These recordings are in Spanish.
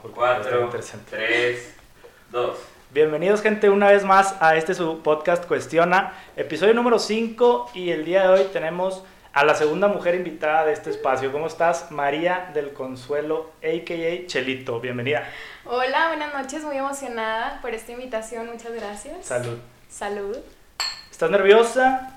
porque Cuatro, está interesante. tres, dos. Bienvenidos gente una vez más a este su podcast Cuestiona, episodio número 5 y el día de hoy tenemos a la segunda mujer invitada de este espacio. ¿Cómo estás? María del Consuelo, a.k.a. Chelito. Bienvenida. Hola, buenas noches, muy emocionada por esta invitación, muchas gracias. Salud. Salud. ¿Estás nerviosa?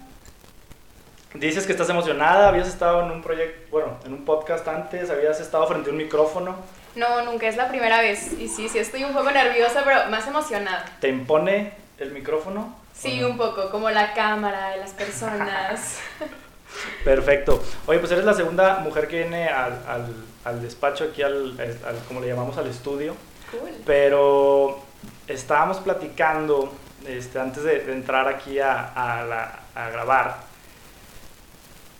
Dices que estás emocionada, habías estado en un proyecto, bueno, en un podcast antes, habías estado frente a un micrófono. No, nunca es la primera vez. Y sí, sí estoy un poco nerviosa, pero más emocionada. ¿Te impone el micrófono? Sí, un poco, como la cámara, las personas. Perfecto. Oye, pues eres la segunda mujer que viene al, al, al despacho, aquí al, al- como le llamamos, al estudio. cool. Pero estábamos platicando este, antes de, de entrar aquí a, a la- a grabar.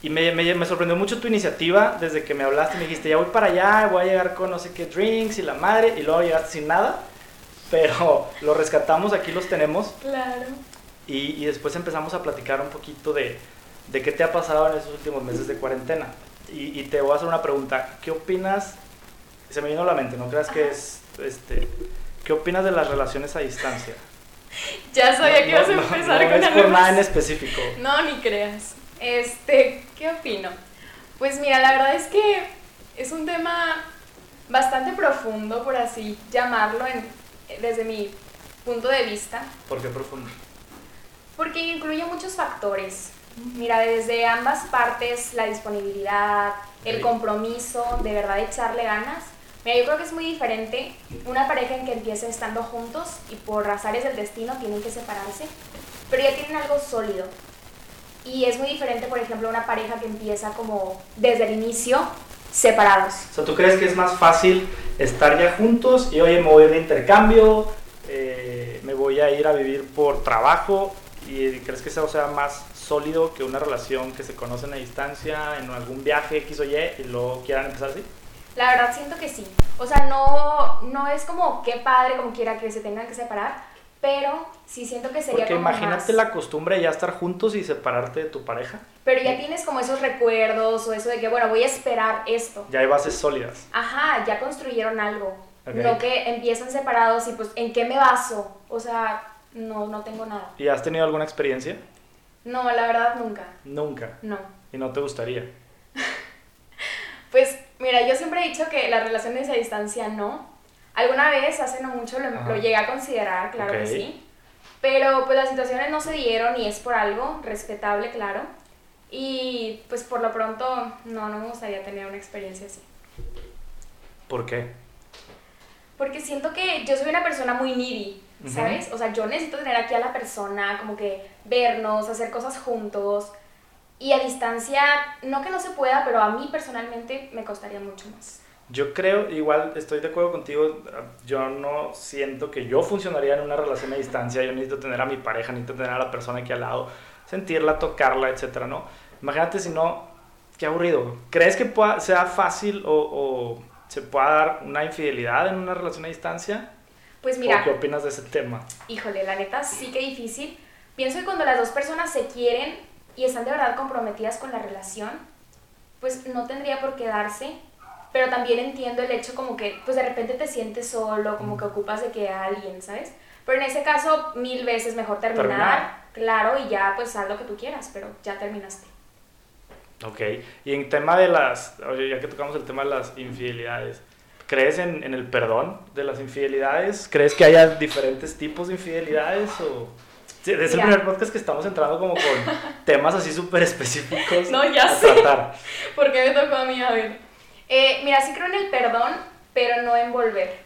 Y me, me- me sorprendió mucho tu iniciativa desde que me hablaste. Me dijiste, ya voy para allá, voy a llegar con no sé qué drinks y la madre. Y luego llegaste sin nada. Pero lo rescatamos, aquí los tenemos. Claro. Y, y después empezamos a platicar un poquito de, de qué te ha pasado en esos últimos meses de cuarentena. Y, y te voy a hacer una pregunta. ¿Qué opinas? Se me vino a la mente, no creas que Ajá. es... Este, ¿Qué opinas de las relaciones a distancia? Ya sabía que No, ibas a no, empezar no, con es algo por nada en específico. No, ni creas. Este, ¿qué opino? Pues mira, la verdad es que es un tema bastante profundo, por así llamarlo, en, desde mi punto de vista. ¿Por qué profundo? Porque incluye muchos factores. Mira, desde ambas partes, la disponibilidad, el compromiso, de verdad echarle ganas. Mira, yo creo que es muy diferente una pareja en que empieza estando juntos y por razones del destino tienen que separarse, pero ya tienen algo sólido. Y es muy diferente, por ejemplo, una pareja que empieza como desde el inicio separados. O sea, ¿tú crees que es más fácil estar ya juntos y, oye, me voy de intercambio, eh, me voy a ir a vivir por trabajo? ¿Y crees que eso sea más sólido que una relación que se conocen a distancia, en algún viaje X o Y, y luego quieran empezar así? La verdad siento que sí. O sea, no, no es como qué padre como quiera que se tengan que separar, pero sí siento que sería Porque como imagínate más- la costumbre de ya estar juntos y separarte de tu pareja. Pero ya tienes como esos recuerdos o eso de que, bueno, voy a esperar esto. Ya hay bases sólidas. Ajá, ya construyeron algo. Ok. No que empiezan separados y pues, ¿en qué me baso? O sea, no, no tengo nada. ¿Y has tenido alguna experiencia? No, la verdad nunca. Nunca. No. Y no te gustaría. Pues mira, yo siempre he dicho que las relaciones a distancia no. Alguna vez, hace no mucho, lo, llegué a considerar, claro que sí. Pero pues las situaciones no se dieron y es por algo, respetable, claro. Y pues por lo pronto, no, no me gustaría tener una experiencia así. ¿Por qué? Porque siento que yo soy una persona muy needy. ¿sabes? O sea, yo necesito tener aquí a la persona, como que vernos, hacer cosas juntos. Y a distancia, no que no se pueda, pero a mí personalmente me costaría mucho más. Yo creo, igual estoy de acuerdo contigo, yo no siento que yo funcionaría en una relación a distancia, yo necesito tener a mi pareja, necesito tener a la persona aquí al lado, sentirla, tocarla, etcétera, ¿no? Imagínate si no, qué aburrido. ¿Crees que pueda- sea fácil o, o se pueda dar una infidelidad en una relación a distancia? Pues ¿O mira, qué opinas de ese tema? híjole, la neta sí que difícil. Pienso que cuando las dos personas se quieren y están de verdad comprometidas con la relación, pues no tendría por qué darse. Pero también entiendo el hecho como que, pues de repente te sientes solo, como que ocupas de que alguien, ¿sabes? Pero en ese caso, mil veces mejor terminar, Terminar. claro, y ya pues haz lo que tú quieras, pero ya terminaste. Ok, y en tema de las, oye, ya que tocamos el tema de las infidelidades, ¿crees en, en el perdón de las infidelidades? ¿Crees que haya diferentes tipos de infidelidades? O... Es el Mira. primer podcast que estamos entrando como con temas así súper específicos No, ya a sé. tratar. ¿Por qué me tocó a mí? A ver. Eh, mira, sí creo en el perdón, pero no en volver.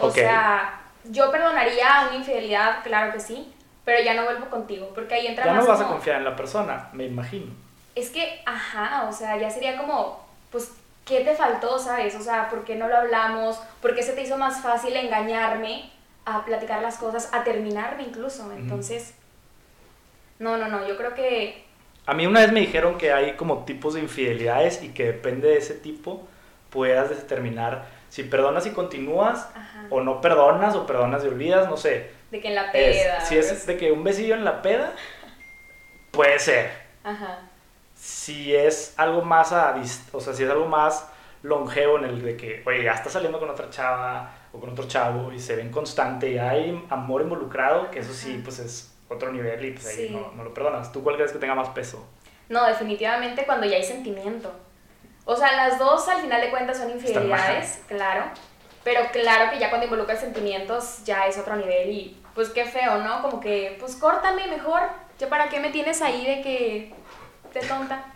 O sea, yo perdonaría una infidelidad, claro que sí, pero ya no vuelvo contigo, porque ahí entra Ya más no vas a confiar en la persona, me imagino. Es que, ajá, o sea, ya sería como, pues, ¿qué te faltó, sabes? O sea, ¿por qué no lo hablamos? ¿Por qué se te hizo más fácil engañarme a platicar las cosas, a terminarme incluso? Entonces, no, no, no, yo creo que A mí una vez me dijeron que hay como tipos de infidelidades y que depende de ese tipo puedas determinar si perdonas y continúas Ajá. o no perdonas o perdonas y olvidas, no sé. de que en la Es- peda. si es de que un besillo en la peda, puede ser. Ajá. Si es algo más a o sea, si es algo más longevo en el de que, oye, ya está saliendo con otra chava o con otro chavo y se ven constante y hay amor involucrado, que eso sí, pues es otro nivel y pues ahí Sí. no, no lo perdonas. ¿Tú cuál crees que tenga más peso? No, definitivamente cuando ya hay sentimiento. O sea, las dos al final de cuentas son infidelidades, claro. Pero claro que ya cuando involucras sentimientos ya es otro nivel y pues qué feo, ¿no? Como que, pues córtame mejor. ¿Ya para qué me tienes ahí de que te tonta?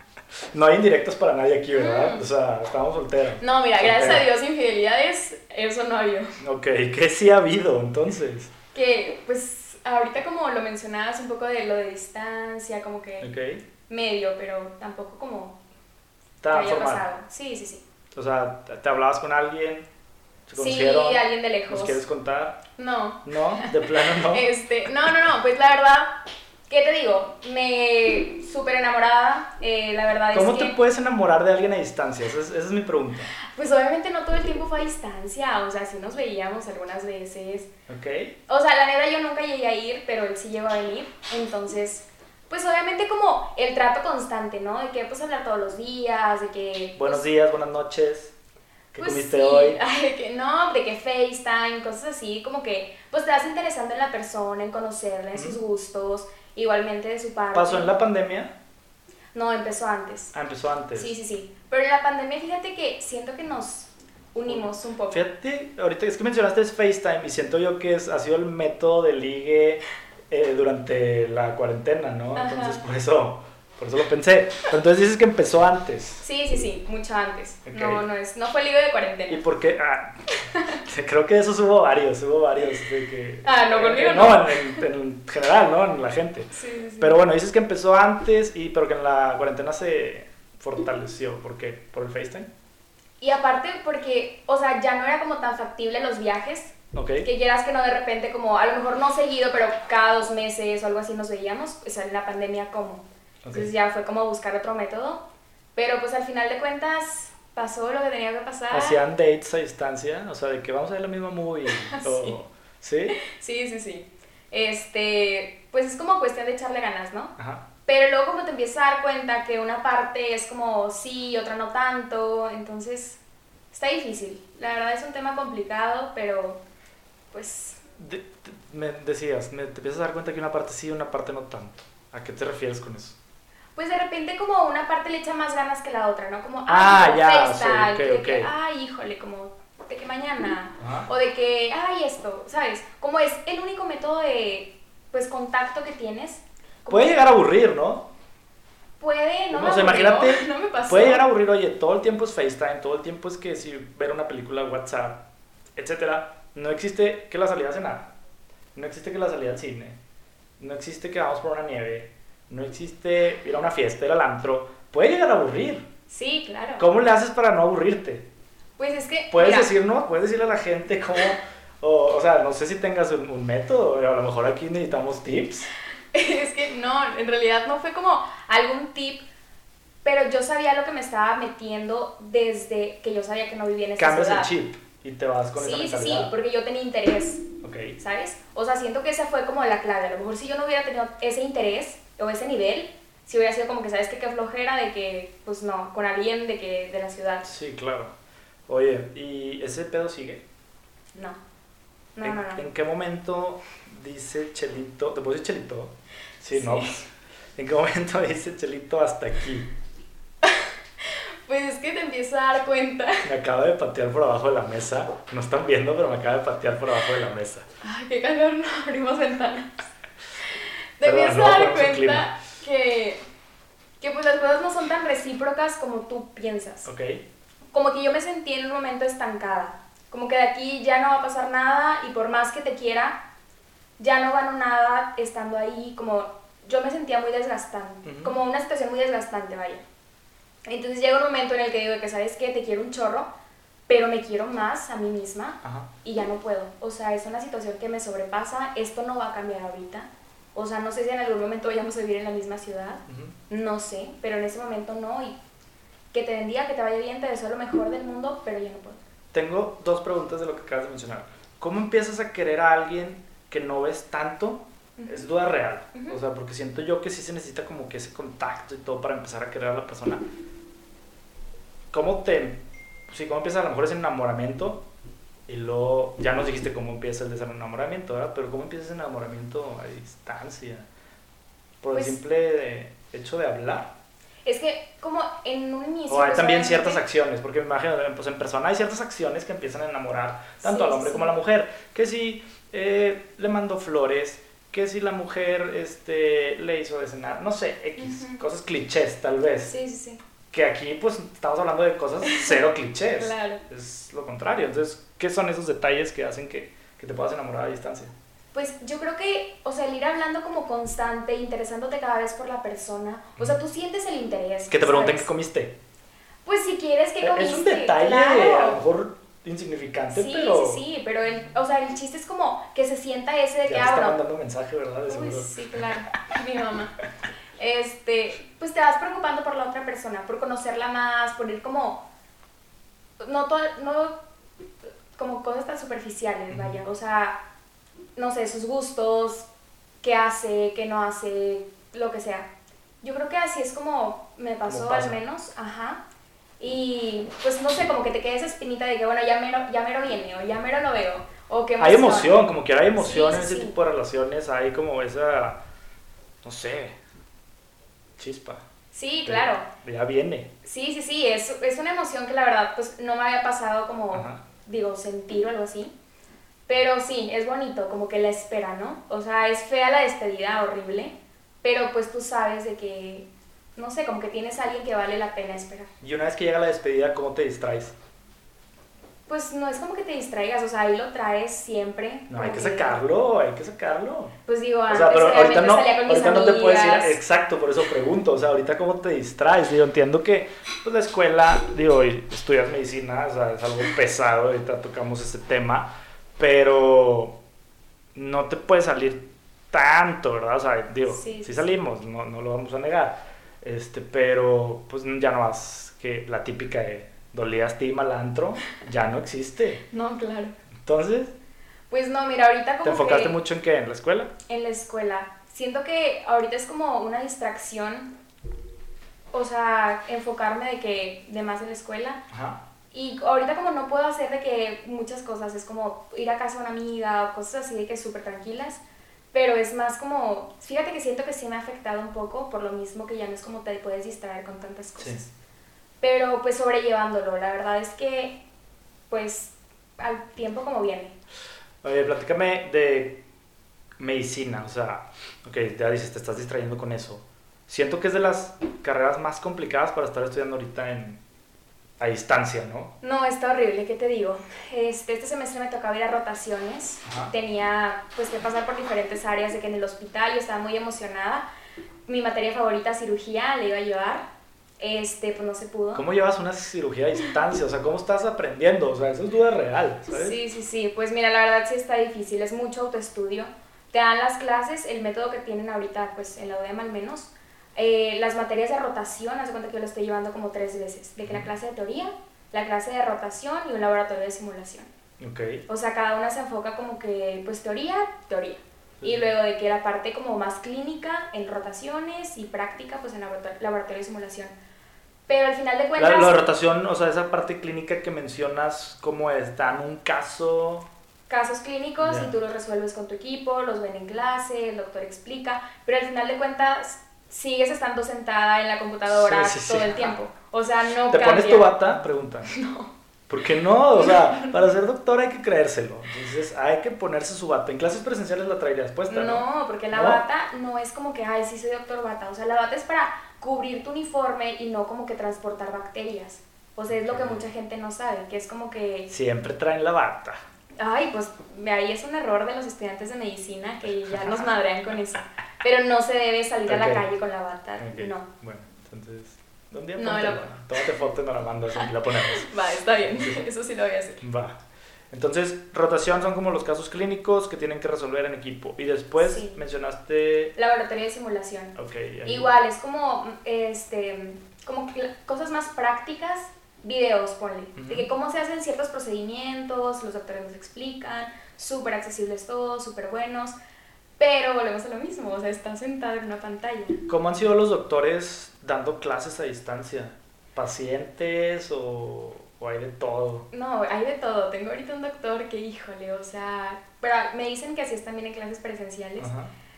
No hay indirectos para nadie aquí, ¿verdad? Mm. O sea, estamos solteros. No, mira, gracias a. Dios, infidelidades, eso no ha habido. Ok, ¿qué sí ha habido entonces? Que, pues, ahorita como lo mencionabas, un poco de lo de distancia, como que medio, pero tampoco como que Está haya formal. pasado. Sí, sí, sí. O sea, te hablabas con alguien, se Sí, alguien de lejos. ¿nos quieres contar? No, ¿No? ¿De plano no? Este, no, no, no, pues la verdad, ¿qué te digo? Me súper enamorada, eh, la verdad ¿Cómo es te que, puedes enamorar de alguien a distancia? Esa es, esa es mi pregunta. pues obviamente no todo el tiempo fue a distancia, o sea, sí nos veíamos algunas veces, ¿Ok? o sea, la neta yo nunca llegué a ir, pero él sí llegó a venir, entonces, pues obviamente como el trato constante, ¿no? De que pues hablar todos los días, de que... Buenos pues, días, buenas noches. ¿Qué pues, comiste sí, hoy? ay, que no, de que FaceTime, cosas así, como que pues te vas interesando en la persona, en conocerla, en sus gustos, igualmente de su parte. ¿Pasó en la pandemia? No, empezó antes. Ah, empezó antes. Sí, sí, sí. Pero en la pandemia, fíjate que siento que nos unimos un poco. Fíjate, ahorita es que mencionaste es FaceTime y siento yo que es, ha sido el método de ligue eh, durante la cuarentena, ¿no? Ajá. Entonces por eso, por eso lo pensé. Pero entonces dices que empezó antes. Sí, sí, sí, mucho antes. No, no es, no fue libre de ¿Y cuarentena. por qué? Ah, creo que de esos hubo varios, hubo varios. de que, Ah, no, conmigo eh, no. en, en- en general, ¿no? En la gente. Sí, sí, sí. Pero bueno, dices que empezó antes, y, pero que en la cuarentena se fortaleció. ¿Por qué? ¿Por el FaceTime? Y aparte porque, o sea, ya no era como tan factible los viajes, ¿Ok? que quieras que no de repente como, a lo mejor no seguido, pero cada dos meses o algo así nos veíamos, sea, en la pandemia como. Entonces ya fue como buscar otro método, pero pues al final de cuentas pasó lo que tenía que pasar. ¿Hacían dates a distancia? O sea, de que vamos a ver la misma movie. o- ¿Sí? Sí, sí, sí. Este, pues es como cuestión de echarle ganas, ¿no? Ajá. Pero luego como te empiezas a dar cuenta que una parte es como sí otra no tanto, entonces está difícil. La verdad es un tema complicado, pero pues De- de- me decías, me, te empiezas a dar cuenta que una parte sí y una parte no tanto. ¿A qué te refieres con eso? pues de repente como una parte le echa más ganas que la otra, ¿no? Como Ah, como ya, sí, ok, de que, ok. ay, híjole, como de que mañana Ajá. o de que ay, esto, ¿sabes? Como es el único método de pues contacto que tienes. Puede llegar a aburrir, ¿no? Puede, no O me aburrió, imagínate, no me pasó. Puede llegar a aburrir, oye, todo el tiempo es FaceTime, todo el tiempo es que si ver una película, WhatsApp, etcétera. No existe que la salida a cenar, no existe que la salida al cine, no existe que vamos por una nieve, no existe ir a una fiesta, ir al antro. Puede llegar a aburrir. Sí, claro. ¿Cómo le haces para no aburrirte? Pues es que Puedes mira, decir, ¿no? Puedes decirle a la gente cómo... O, o sea, no sé si tengas un, un método, a lo mejor aquí necesitamos tips. es que no, en realidad no fue como algún tip, pero yo sabía lo que me estaba metiendo desde que yo sabía que no vivía en esa Cambias ciudad. el chip y te vas con esa Sí, sí, sí, mentalidad. porque yo tenía interés, Ok. ¿sabes? O sea, siento que esa fue como la clave. A lo mejor si yo no hubiera tenido ese interés o ese nivel, si hubiera sido como que, ¿sabes qué? Qué flojera de que, pues no, con alguien de que de la ciudad. Sí, claro. Oye, ¿y ese pedo sigue? No. No, ¿En, no, no. en qué momento dice Chelito? ¿Te puedo decir Chelito? Sí, ¿no? Sí. ¿En qué momento dice Chelito hasta aquí? Pues es que te empiezas a dar cuenta. Me acaba de patear por abajo de la mesa. No están viendo, pero me acaba de patear por abajo de la mesa. Ay, qué calor, no abrimos ventanas. Te empiezas no, a dar cuenta que, que pues las cosas no son tan recíprocas como tú piensas. ¿Ok? Como que yo me sentí en un momento estancada. Como que de aquí ya no va a pasar nada y por más que te quiera, ya no gano nada estando ahí. Como yo me sentía muy desgastante. Ujú. Como una situación muy desgastante, vaya. Entonces llega un momento en el que digo que, ¿sabes qué? Te quiero un chorro, pero me quiero más a mí misma Ajá. y ya no puedo. O sea, es una situación que me sobrepasa, esto no va a cambiar ahorita. O sea, no sé si en algún momento vayamos a vivir en la misma ciudad, Ujú. no sé, pero en ese momento no. Y que te bendiga, que te vaya bien, te deseo lo mejor del mundo, pero ya no puedo. Tengo dos preguntas de lo que acabas de mencionar. ¿Cómo empiezas a querer a alguien que no ves tanto? Es duda real. Ujú. O sea, porque siento yo que sí se necesita como que ese contacto y todo para empezar a querer a la persona. ¿Cómo te sí, cómo empieza a lo mejor ese enamoramiento y luego ya nos dijiste cómo empieza el enamoramiento, ¿verdad? Pero cómo empieza ese enamoramiento a distancia, por Pues- el simple hecho de hablar. Es que como en un inicio... O hay pues, también ciertas acciones, porque me imagino, pues en persona hay ciertas acciones que empiezan a enamorar tanto Sí, al hombre sí. como a la mujer. Que si eh, le mandó flores, que si la mujer este, le hizo de cenar, no sé, X, Ujú. cosas clichés tal vez. Sí, sí, sí. Que aquí pues estamos hablando de cosas cero clichés. Claro. Es lo contrario. Entonces, ¿qué son esos detalles que hacen que, que te puedas enamorar a distancia? Pues yo creo que, o sea, el ir hablando como constante, interesándote cada vez por la persona, o sea, tú sientes el interés. Que te pregunten qué comiste. Pues si quieres que comiste. es un detalle claro. a lo mejor insignificante, Sí, pero sí, sí, pero el, o sea, el chiste es como que se sienta ese de ya que, te ah, está mandando mensaje, ¿verdad? De Uy, sí, claro, mi mamá. Este, pues te vas preocupando por la otra persona, por conocerla más, por ir como, no, to- no como cosas tan superficiales, vaya, o sea, no sé, sus gustos, qué hace, qué no hace, lo que sea. Yo creo que así es como me pasó al menos, ajá. Y pues no sé, como que te queda esa espinita de que bueno, ya mero, ya mero viene o ya mero lo veo. O qué Hay emoción, como que hay emoción Sí, en ese sí. tipo de relaciones, hay como esa, no sé, chispa. Sí, claro. Ya viene. Sí, sí, sí, es, es una emoción que la verdad pues no me había pasado como, Ajá. digo, sentir o algo así. Pero sí, es bonito, como que la espera, ¿no? O sea, es fea la despedida, horrible, pero pues tú sabes de que, no sé, como que tienes a alguien que vale la pena esperar. Y una vez que llega la despedida, ¿cómo te distraes? Pues no es como que te distraigas, o sea, ahí lo traes siempre. No, hay que sacarlo, hay que sacarlo. Pues digo, O antes sea, pero ahorita no, salía con mis ahorita no te puedes ir, exacto, por eso pregunto, o sea, ahorita cómo te distraes, digo, entiendo que pues la escuela, digo, estudias medicina, o sea, es algo pesado, ahorita tocamos ese tema, pero no te puedes salir tanto, ¿verdad? O sea, digo, sí, sí. salimos, no, no lo vamos a negar, este, pero pues ya no vas, que la típica de dolías ti mal antro, ya no existe. No, claro. Entonces, Pues no, mira, ahorita como ¿te enfocaste que mucho en qué? ¿En la escuela? en la escuela, siento que ahorita es como una distracción, o sea, enfocarme de que de más en la escuela. Ajá. Y ahorita como no puedo hacer de que muchas cosas, es como ir a casa de una amiga o cosas así de que súper tranquilas, pero es más como, fíjate que siento que sí me ha afectado un poco por lo mismo que ya no es como te puedes distraer con tantas cosas. Sí. Pero pues sobrellevándolo, la verdad es que pues al tiempo como viene. Oye, platícame de medicina, o sea, ok, ya dices, te estás distrayendo con eso. Siento que es de las carreras más complicadas para estar estudiando ahorita en, a distancia, ¿no? No, está horrible, ¿qué te digo? Este, este semestre me tocaba ir a rotaciones, Ajá. tenía pues que pasar por diferentes áreas, de que en el hospital yo estaba muy emocionada, mi materia favorita, cirugía, le iba a llevar, este, pues no se pudo. ¿Cómo llevas una cirugía a distancia? O sea, ¿cómo estás aprendiendo? O sea, eso es duda real, ¿sabes? Sí, sí, sí, pues mira, la verdad sí está difícil, es mucho autoestudio. Te dan las clases, el método que tienen ahorita, pues en la UDEM al menos, eh, las materias de rotación, haz cuenta que yo lo estoy llevando como tres veces, de que la clase de teoría, la clase de rotación y un laboratorio de simulación. Ok. O sea, cada una se enfoca como que, pues teoría, teoría. Y luego de que la parte como más clínica en rotaciones y práctica, pues en laborator- laboratorio de simulación. Pero al final de La, cuentas... la rotación, o sea, esa parte clínica que mencionas, ¿cómo es? ¿Dan un caso? casos clínicos Ya. y tú los resuelves con tu equipo, los ven en clase, el doctor explica, pero al final de cuentas sigues estando sentada en la computadora Sí, sí, todo sí. el tiempo. O sea, no ¿Te cambia. pones tu bata? Pregunta. No. ¿Por qué no? O sea, para ser doctor hay que creérselo. Entonces hay que ponerse su bata. En clases presenciales la traerías puesta, ¿no? No, porque la ¿No? bata no es como que, ay, sí soy doctor bata. O sea, la bata es para cubrir tu uniforme y no como que transportar bacterias. O sea, es lo que mucha gente no sabe, que es como que, Siempre traen la bata. ay, pues ahí es un error de los estudiantes de medicina que ya nos madrean con eso. Pero no se debe salir a la calle con la bata, no. Bueno, entonces, un día No, lo- Tómate foto y nos la mandas y la ponemos. Va, está bien, eso sí lo voy a hacer. Va. Entonces, rotación son como los casos clínicos que tienen que resolver en equipo. Y después Sí. mencionaste... Laboratorio de simulación. Ok. ahí- Igual, es como, este, como cosas más prácticas, videos, ponle. De que cómo se hacen ciertos procedimientos, los doctores nos explican, súper accesibles todos, súper buenos. Pero volvemos a lo mismo, o sea, estás sentado en una pantalla. ¿Cómo han sido los doctores dando clases a distancia? ¿Pacientes o o hay de todo? No, hay de todo. Tengo ahorita un doctor que, híjole, o sea, pero me dicen que así es también en clases presenciales.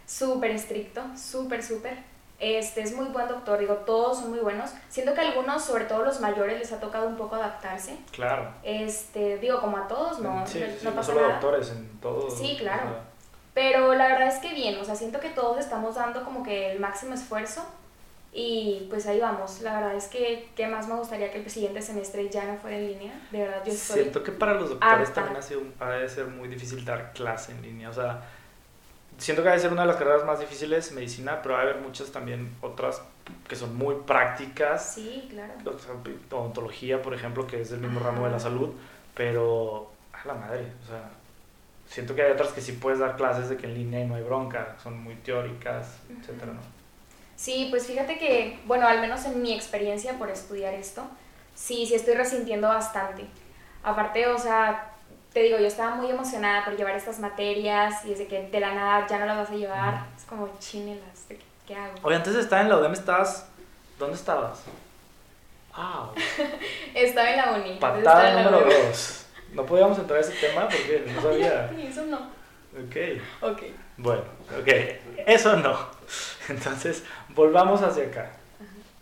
Súper estricto, súper, súper. Este es muy buen doctor, digo, todos son muy buenos. Siento que a algunos, sobre todo los mayores, les ha tocado un poco adaptarse. Claro. Este, digo, como a todos, no, sí, no, sí, no no pasa solo nada. doctores, en todo. Sí, claro. o sea, Pero la verdad es que bien, o sea, siento que todos estamos dando como que el máximo esfuerzo y pues ahí vamos. La verdad es que, ¿qué más me gustaría que el siguiente semestre ya no fuera en línea? De verdad, yo estoy... Siento que para los doctores también ha, sido, ha de ser muy difícil dar clase en línea. O sea, siento que ha de ser una de las carreras más difíciles, medicina, pero va a haber muchas también otras que son muy prácticas. Sí, claro. O sea, odontología, por ejemplo, que es del mismo Ajá. ramo de la salud, pero a la madre, o sea, siento que hay otras que sí puedes dar clases de que en línea y no hay bronca, son muy teóricas, etcétera, ¿no? Sí, pues fíjate que, bueno, al menos en mi experiencia por estudiar esto, sí, sí estoy resintiendo bastante. Aparte, o sea, te digo, yo estaba muy emocionada por llevar estas materias y desde que de la nada ya no las vas a llevar, es como chinelas, ¿qué, qué hago? Oye, antes de estar en la UDEM estabas, ¿dónde estabas? Ah, Estaba en la uni. patada número uni. dos. No podíamos entrar a ese tema porque no sabía. Eso no. Ok. Ok. Bueno, ok, eso no. Entonces, volvamos hacia acá.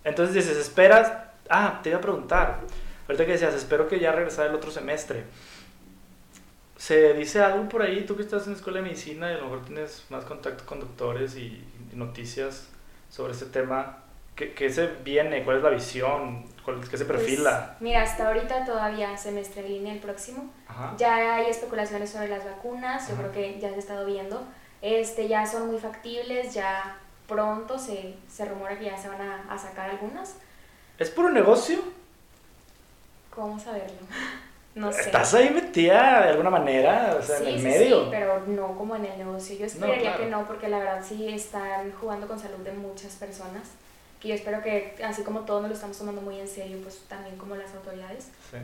Entonces dices, esperas. Ah, te iba a preguntar. Ahorita que decías, espero que ya regresara el otro semestre. ¿Se dice algo por ahí? Tú que estás en la escuela de medicina y a lo mejor tienes más contacto con doctores y, y noticias sobre este tema. ¿Qué, qué se viene? ¿Cuál es la visión? ¿Cuál, ¿Qué se perfila? Pues, mira, hasta ahorita todavía semestre en línea el próximo. Ajá. Ya hay especulaciones sobre las vacunas, yo Ajá. creo que ya se ha estado viendo. Este, ya son muy factibles, ya pronto se, se rumora que ya se van a, a sacar algunas. ¿Es puro negocio? ¿Cómo saberlo? No sé. ¿Estás ahí metida de alguna manera? O sea, sí, en el sí, medio. sí, pero no como en el negocio. Yo esperaría claro. que no, porque la verdad sí están jugando con salud de muchas personas. Que yo espero que, así como todos nos lo estamos tomando muy en serio, pues también como las autoridades. Sí.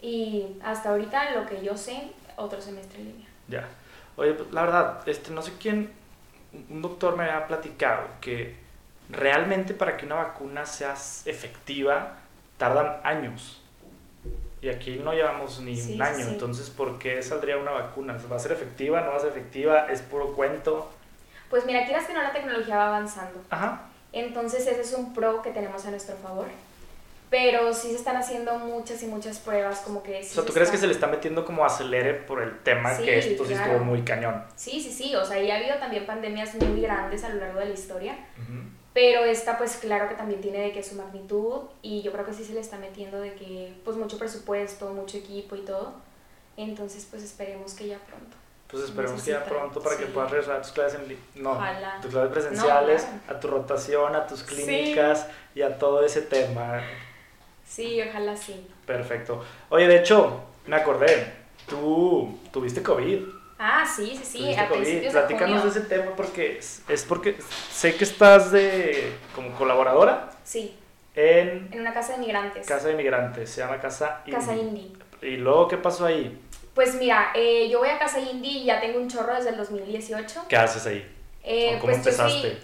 Y hasta ahorita, lo que yo sé, otro semestre en línea. Ya. Oye, pues, la verdad, este, no sé quién, un doctor me había platicado que realmente para que una vacuna sea efectiva tardan años. Y aquí no llevamos ni Sí, un año, sí. entonces ¿por qué saldría una vacuna? ¿Va a ser efectiva? ¿No va a ser efectiva? ¿Es puro cuento? Pues mira, quieras que no, la tecnología va avanzando. Ajá. Entonces ese es un pro que tenemos a nuestro favor. Pero sí se están haciendo muchas y muchas pruebas, como que... o sea, ¿tú crees que se le está metiendo como acelere por el tema Sí, que esto sí claro. estuvo muy cañón? Sí, sí, sí, o sea, y ha habido también pandemias muy grandes a lo largo de la historia, pero esta pues claro que también tiene de que su magnitud y yo creo que sí se le está metiendo de que pues mucho presupuesto, mucho equipo y todo. Entonces pues esperemos que ya pronto. Pues esperemos que ya pronto para que puedas regresar a tus clases en No, Ojalá. tus clases presenciales, claro. a tu rotación, a tus Sí. clínicas y a todo ese tema. Sí, ojalá sí. Perfecto. Oye, de hecho, me acordé, tú tuviste COVID. Ah, sí, sí, sí, a COVID. Platícanos de ese tema porque es, es porque sé que estás de como colaboradora Sí, en en una casa de migrantes. Casa de Migrantes, se llama Casa. Casa Indie. Y luego, ¿qué pasó ahí? Pues mira, eh, yo voy a Casa Indie y ya tengo un chorro desde el 2018. ¿Qué haces ahí? Eh, ¿O ¿Cómo pues sí- empezaste?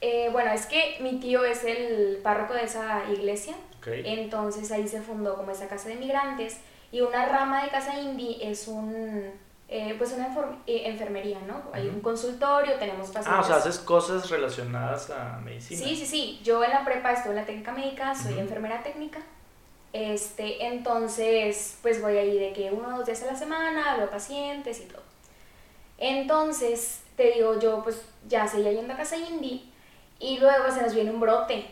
eh, bueno, es que mi tío es el párroco de esa iglesia, Ok. entonces ahí se fundó como esa casa de migrantes y una rama de Casa Indie es un, eh, pues una eh, enfermería, ¿no? Hay un consultorio, tenemos pacientes. Ah, o sea, haces cosas relacionadas a medicina. Sí, sí, sí. Yo en la prepa estuve en la técnica médica, soy enfermera técnica. Este, entonces, pues voy ahí de que uno o dos días a la semana, veo pacientes y todo. Entonces, te digo, yo pues ya seguía yendo a casa indie y luego se nos viene un brote,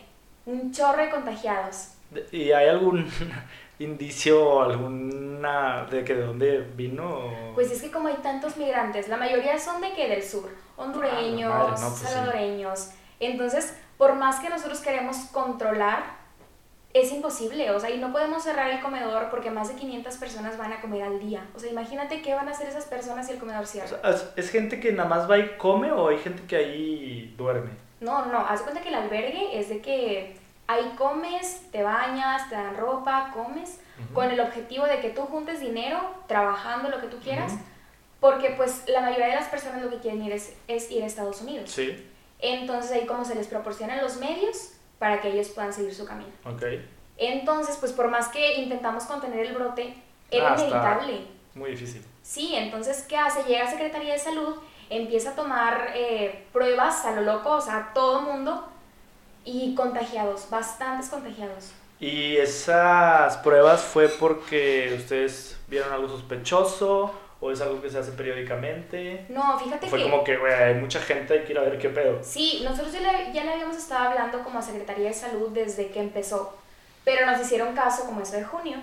un chorro de contagiados. ¿Y hay algún indicio alguna de que de dónde vino? Pues es que como hay tantos migrantes, la mayoría son de que del sur, hondureños, Ah, la madre, no, pues sí. salvadoreños. Entonces, por más que nosotros queremos controlar, imposible, o sea, y no podemos cerrar el comedor porque más de 500 personas van a comer al día. O sea, imagínate qué van a hacer esas personas si el comedor O cierra. sea, ¿es, es gente que nada más va y come o hay gente que ahí duerme? No, no, haz cuenta que el albergue es de que ahí comes, te bañas, te dan ropa, comes, Ujú. con el objetivo de que tú juntes dinero trabajando lo que tú quieras, Ujú. porque pues la mayoría de las personas lo que quieren ir es, es ir a Estados Unidos. Sí, Entonces ahí como se les proporcionan los medios para que ellos puedan seguir su camino. ok. Entonces, pues por más que intentamos contener el brote, era Ah, está. inevitable. Muy difícil. Sí, entonces, ¿qué hace? Llega a Secretaría de Salud, empieza a tomar eh, pruebas a lo loco, o sea, todo mundo, y contagiados, bastantes contagiados. ¿Y esas pruebas fue porque ustedes vieron algo sospechoso o es algo que se hace periódicamente? No, fíjate Fue que... como que, güey, hay mucha gente, ir a ver qué pedo. Sí, nosotros ya le, ya le habíamos estado hablando como a Secretaría de Salud desde que empezó, pero nos hicieron caso como eso de junio.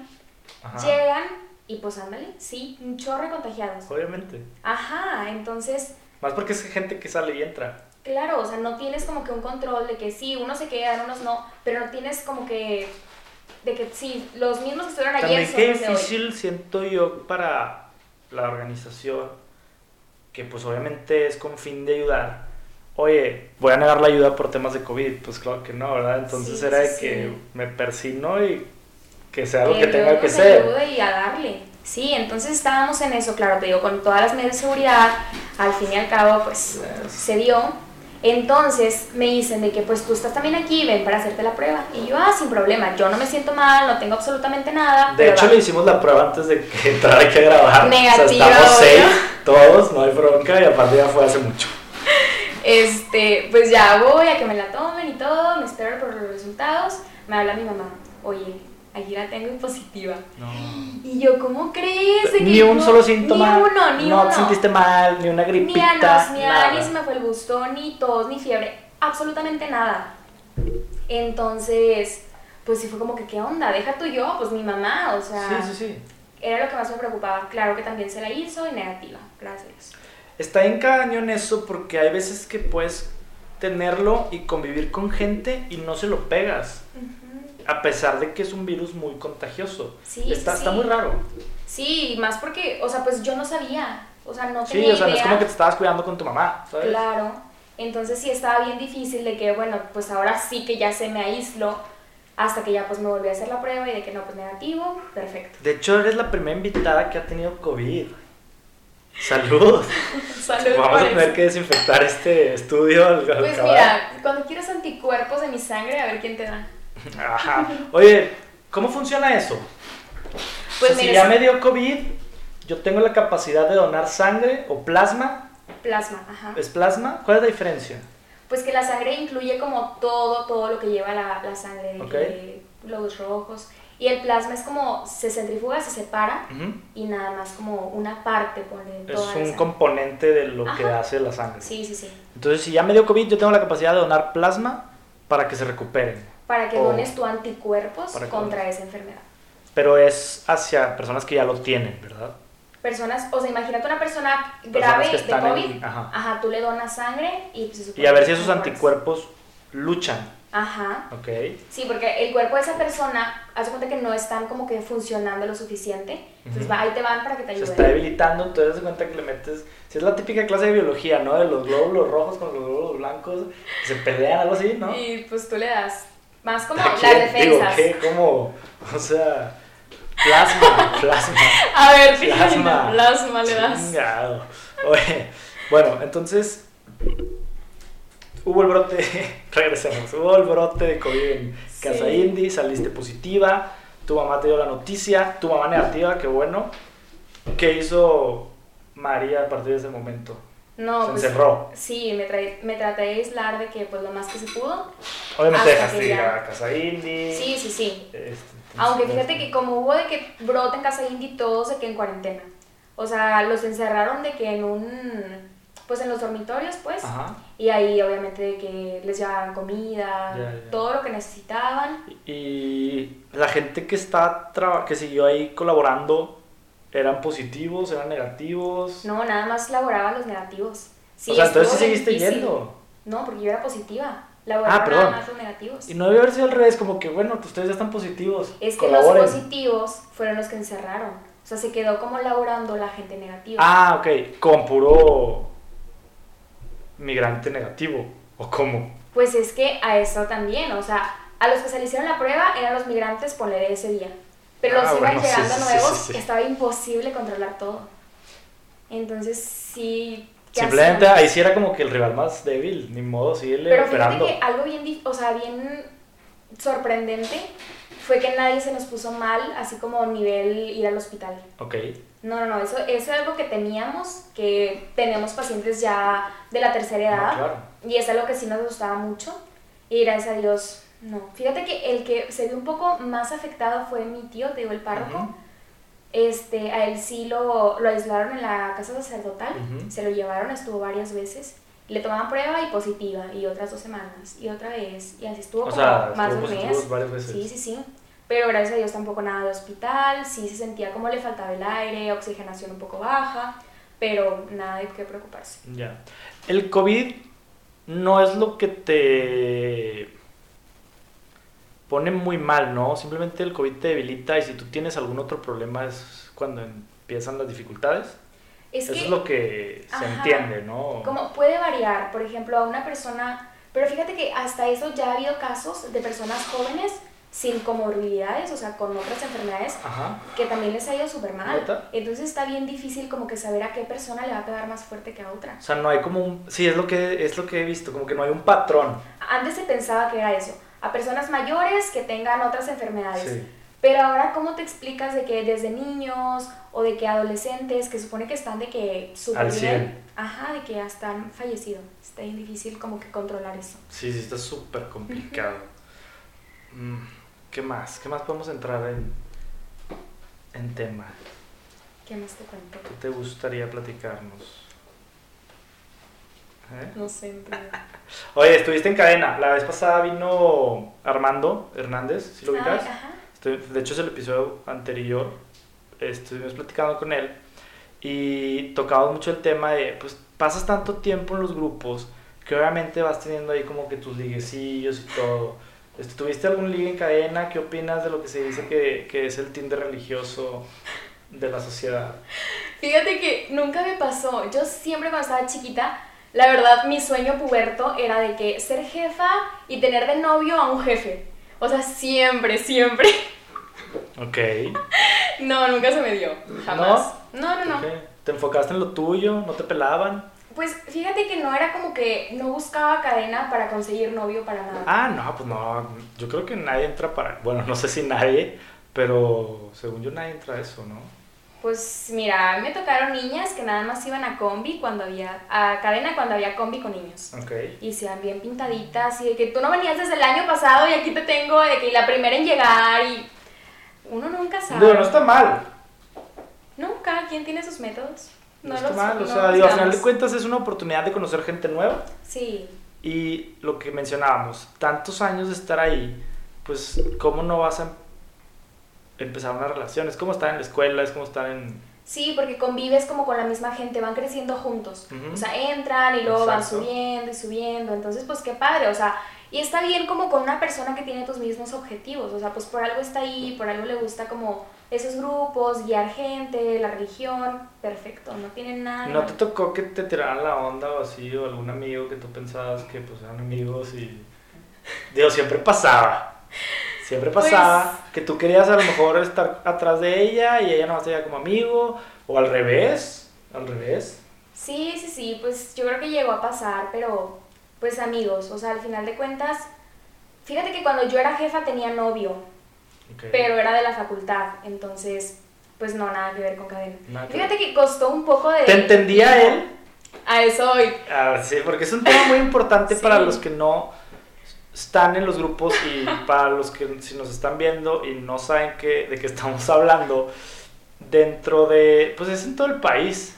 Ajá. Llegan y pues ándale, sí, un chorro de contagiados. Obviamente. Ajá, entonces, Más porque es gente que sale y entra. claro, o sea, no tienes como que un control de que sí, unos se quedan, unos no, pero no tienes como que, de que sí, los mismos que estuvieron ayer También qué hoy. difícil siento yo para la organización, que pues obviamente es con fin de ayudar. Oye, voy a negar la ayuda por temas de COVID, pues claro que no, ¿verdad? Entonces Sí, era de sí, que me persino y que sea lo que Dios tenga que ser. y a darle. Sí, entonces estábamos en eso, claro, te digo, con todas las medidas de seguridad, al fin y al cabo, pues se dio. Entonces me dicen de que pues tú estás también aquí, ven para hacerte la prueba. Y yo, ah, sin problema, yo no me siento mal, no tengo absolutamente nada. De hecho, va. le hicimos la prueba antes de que entrara aquí a grabar. Negativa, o sea, estamos safe, todos, no hay bronca y aparte ya fue hace mucho. Este, pues ya voy a que me la tomen y todo, me espero por los resultados. Me habla mi mamá, oye, aquí la tengo y positiva. No. Y yo, ¿cómo crees? De que Ni un no- solo síntoma. Ni uno, ni no uno. te sentiste mal, ni una Ni gripita. anos, ni nada. ni se me fue el gusto, ni tos, ni fiebre, absolutamente nada. Entonces, pues sí fue como que, ¿qué onda? Deja tú yo, pues mi mamá, o sea, Sí, sí, sí. era lo que más me preocupaba. Claro que también se la hizo y negativa, gracias. Está en cañón eso porque hay veces que puedes tenerlo y convivir con gente y no se lo pegas. A pesar de que es un virus muy contagioso. Sí, está, sí, está sí. muy raro. Sí, más porque, o sea, pues yo no sabía, o sea, no Sí, tenía o sea, no es como que te estabas cuidando con tu mamá, ¿sabes? Claro. Entonces sí estaba bien difícil de que, bueno, pues ahora sí que ya se me aisló hasta que ya pues me volví a hacer la prueba y de que no, pues negativo, perfecto. De hecho, eres la primera invitada que ha tenido COVID. Salud. Salud Vamos a tener que desinfectar este estudio al, al Pues acabar. mira, cuando quieras anticuerpos de mi sangre, a ver quién te da. Ajá. Oye, ¿cómo funciona eso? Pues O sea, si mira, ya me dio COVID, yo tengo la capacidad de donar sangre o plasma. plasma, ajá. ¿Es plasma? ¿Cuál es la diferencia? Pues que la sangre incluye como todo, todo lo que lleva la, la sangre, de Ok. que glóbulos rojos. Y el plasma es como, se centrifuga, se separa Ujú. y nada más como una parte pone Es toda la un sangre. componente de lo que Ajá. hace la sangre. Sí, sí, sí. Entonces, si ya me dio COVID, yo tengo la capacidad de donar plasma para que se recuperen. Para que O- dones tu anticuerpos que contra esa enfermedad. Pero es hacia personas que ya lo tienen, ¿verdad? Personas, o sea, imagínate una persona grave que de COVID, en- ajá. ajá. tú le donas sangre y pues se supone Y a ver que si esos anticuerpos luchan, Ajá. ¿ok? Sí, porque el cuerpo de esa persona, hace cuenta que no están como que funcionando lo suficiente. Entonces Ujú. va, ahí te van para que te Se ayuden. está debilitando, entonces das cuenta que le metes... Si es la típica clase de biología, ¿no? De los glóbulos rojos con los glóbulos blancos, que se pelean, algo así, ¿no? Y pues tú le das más como ¿A las quién? Digo, defensas. ¿qué? ¿Cómo? O sea, plasma, plasma. A ver, Plasma. plasma le das. Chingado. Oye, bueno, entonces hubo el brote, regresemos, hubo el brote de COVID en Casa Sí. Indy, saliste positiva, tu mamá te dio la noticia, tu mamá negativa, qué bueno. ¿Qué hizo María a partir de ese momento? No, Se pues, encerró. Sí, me, trae- me traté de aislar de que pues lo más que se pudo. Obviamente dejaste que de ir a Casa Indy. Sí, sí, sí. este, Aunque entonces, fíjate que como hubo de que brote en Casa Indy, todo se quedó en cuarentena. O sea, los encerraron de que en un... Pues en los dormitorios, pues. Ajá. Y ahí obviamente de que les llevaban comida, Ya, ya. todo lo que necesitaban. Y la gente que está que siguió ahí colaborando, ¿eran positivos, eran negativos? No, nada más laboraban los negativos. Sí, o sea, entonces sí seguiste difícil. yendo. No, porque yo era positiva. Ah, perdón. nada más los negativos. Y no debe haber sido al revés, como que bueno, ustedes ya están positivos. Es que colaboren. los positivos fueron los que encerraron. O sea, se quedó como laborando la gente negativa. Ah, ok, con puro migrante negativo. ¿O cómo? Pues es que a eso también, o sea, a los que se le hicieron la prueba eran los migrantes, ponle de ese día. Pero Ah, los iban bueno, sí, llegando sí, nuevos, sí, sí. estaba imposible controlar todo. Entonces, sí. ¿qué Simplemente hacían? ahí sí era como que el rival más débil, ni modo, síguele Pero fíjate operando. que algo bien, o sea, bien sorprendente fue que nadie se nos puso mal, así como nivel ir al hospital. Ok. No, no, no, eso, eso es algo que teníamos, que tenemos pacientes ya de la tercera edad. No, claro. Y es algo que sí nos gustaba mucho. Y gracias a Dios, no. Fíjate que el que se vio un poco más afectado fue mi tío, te digo, el párroco. Este, a él sí lo, lo aislaron en la casa sacerdotal, se lo llevaron, estuvo varias veces. Le tomaban prueba y positiva, y otras dos semanas, y otra vez, y así estuvo O como sea, más de un mes. varias veces. Sí, sí, sí. Pero gracias a Dios tampoco nada de hospital, sí se sentía como le faltaba el aire, oxigenación un poco baja, pero nada de qué preocuparse. Ya. El COVID no es lo que te pone muy mal, ¿no? Simplemente el COVID te debilita y si tú tienes algún otro problema es cuando empiezan las dificultades. Es Eso que es lo que se Ajá. entiende, ¿no? como puede variar, por ejemplo, a una persona, pero fíjate que hasta eso ya ha habido casos de personas jóvenes sin comorbilidades, o sea, con otras enfermedades, Ajá. que también les ha ido súper mal. ¿Neta? Entonces está bien difícil como que saber a qué persona le va a pegar más fuerte que a otra. O sea, no hay como un... Sí, es lo que, es lo que he visto, como que no hay un patrón. Antes se pensaba que era eso, a personas mayores que tengan otras enfermedades. Sí. Pero ahora, ¿cómo te explicas de que desde niños o de que adolescentes que supone que están de que súper Al bien, 100. ajá, de que hasta han fallecido? Está bien difícil como que controlar eso. Sí, sí, está súper complicado. Mm, ¿Qué más? ¿Qué más podemos entrar en, en tema? ¿Qué más te cuento? ¿Qué te gustaría platicarnos? ¿Eh? No sé, Oye, estuviste en cadena. La vez pasada vino Armando Hernández, ¿sí lo ubicas? Ay, ajá. Estoy- de hecho, es el episodio anterior. Estuvimos platicando con él y tocamos mucho el tema de, pues, pasas tanto tiempo en los grupos que obviamente vas teniendo ahí como que tus liguecillos y todo. Este, ¿Tuviste algún ligue en cadena? ¿Qué opinas de lo que se dice que, que es el Tinder religioso de la sociedad? Fíjate que nunca me pasó. Yo siempre cuando estaba chiquita, la verdad, mi sueño puberto era de que ser jefa y tener de novio a un jefe. O sea, siempre, siempre. Ok. No, nunca se me dio. Jamás. No, no, no. ¿Te enfocaste en lo tuyo? ¿No te pelaban? Pues fíjate que no era como que no buscaba cadena para conseguir novio para nada. Ah, no, pues no. Yo creo que nadie entra para. Bueno, no sé si nadie, pero según yo nadie entra a eso, ¿no? Pues mira, a mí me tocaron niñas que nada más iban a combi cuando había, a cadena cuando había combi con niños. Ok. Y se iban bien pintaditas y de que tú no venías desde el año pasado y aquí te tengo de que la primera en llegar y uno nunca sabe. Digo, no está mal. No, cada quien tiene sus métodos. No, No, los- mal. O no sea, digo, al final de cuentas es una oportunidad de conocer gente nueva. Sí, Y lo que mencionábamos, tantos años de estar ahí, pues, ¿cómo no vas a empezar una relación? Es como estar en la escuela, es como estar en. sí, porque convives como con la misma gente, van creciendo juntos. Ujú. O sea, entran y luego van Exacto. subiendo y subiendo. Entonces, pues qué padre, o sea, y está bien como con una persona que tiene tus mismos objetivos. O sea, pues por algo está ahí, por algo le gusta como esos grupos, guiar gente, la religión. Perfecto, no tienen nada. ¿No te tocó que te tiraran la onda o así, o algún amigo que tú pensabas que pues eran amigos y... Digo, siempre pasaba. Siempre Pues- pasaba que tú querías a lo mejor estar atrás de ella y ella no te veía como amigo, o al revés, al revés. Sí, sí, sí, pues yo creo que llegó a pasar, pero pues amigos, o sea, al final de cuentas, fíjate que cuando yo era jefa tenía novio, pero era de la facultad, entonces, pues no, nada que ver con cadena. Nada Fíjate que costó un poco de... ¿Te entendía él? A eso hoy. Ah, sí, porque es un tema muy importante Sí. para los que no están en los grupos y para los que si nos están viendo y no saben qué, de qué estamos hablando, dentro de, pues es en todo el país,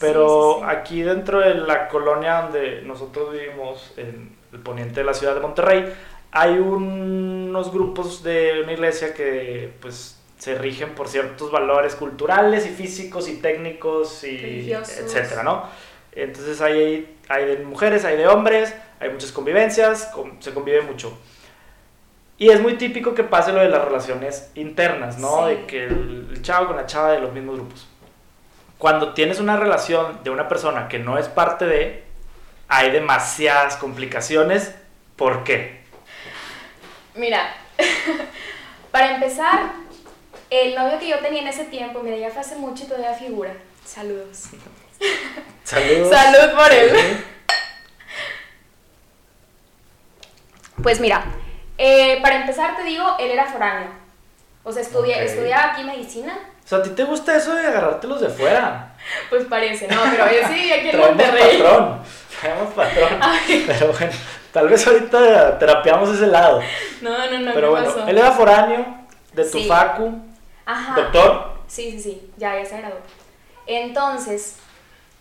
pero Sí, sí, sí. aquí dentro de la colonia donde nosotros vivimos, en el poniente de la ciudad de Monterrey, hay unos grupos de una iglesia que pues se rigen por ciertos valores culturales y físicos y técnicos y Religiosos. etcétera, ¿no? Entonces hay, hay de mujeres, hay de hombres, hay muchas convivencias, con- se convive mucho. Y es muy típico que pase lo de las relaciones internas, ¿no? De que el, el chavo con la chava de los mismos grupos. Cuando tienes una relación de una persona que no es parte de, hay demasiadas complicaciones. ¿Por qué? Mira, para empezar, el novio que yo tenía en ese tiempo, mira, ya fue hace mucho y todavía figura. Saludos. Saludos. Salud por él. Pues mira, Eh, para empezar, te digo, él era foráneo. O sea, estudia, estudiaba aquí medicina. O sea, ¿a ti te gusta eso de agarrártelos de fuera? Pues parece, no, pero yo sí aquí en Traemos Monterrey. patrón. Traemos patrón. Ay. Pero bueno, tal vez ahorita terapiamos ese lado. No, no, no, Pero ¿qué bueno, pasó? él era foráneo de tu Sí. facu, Ajá. doctor. Sí, sí, sí, ya, ya se graduó. Entonces,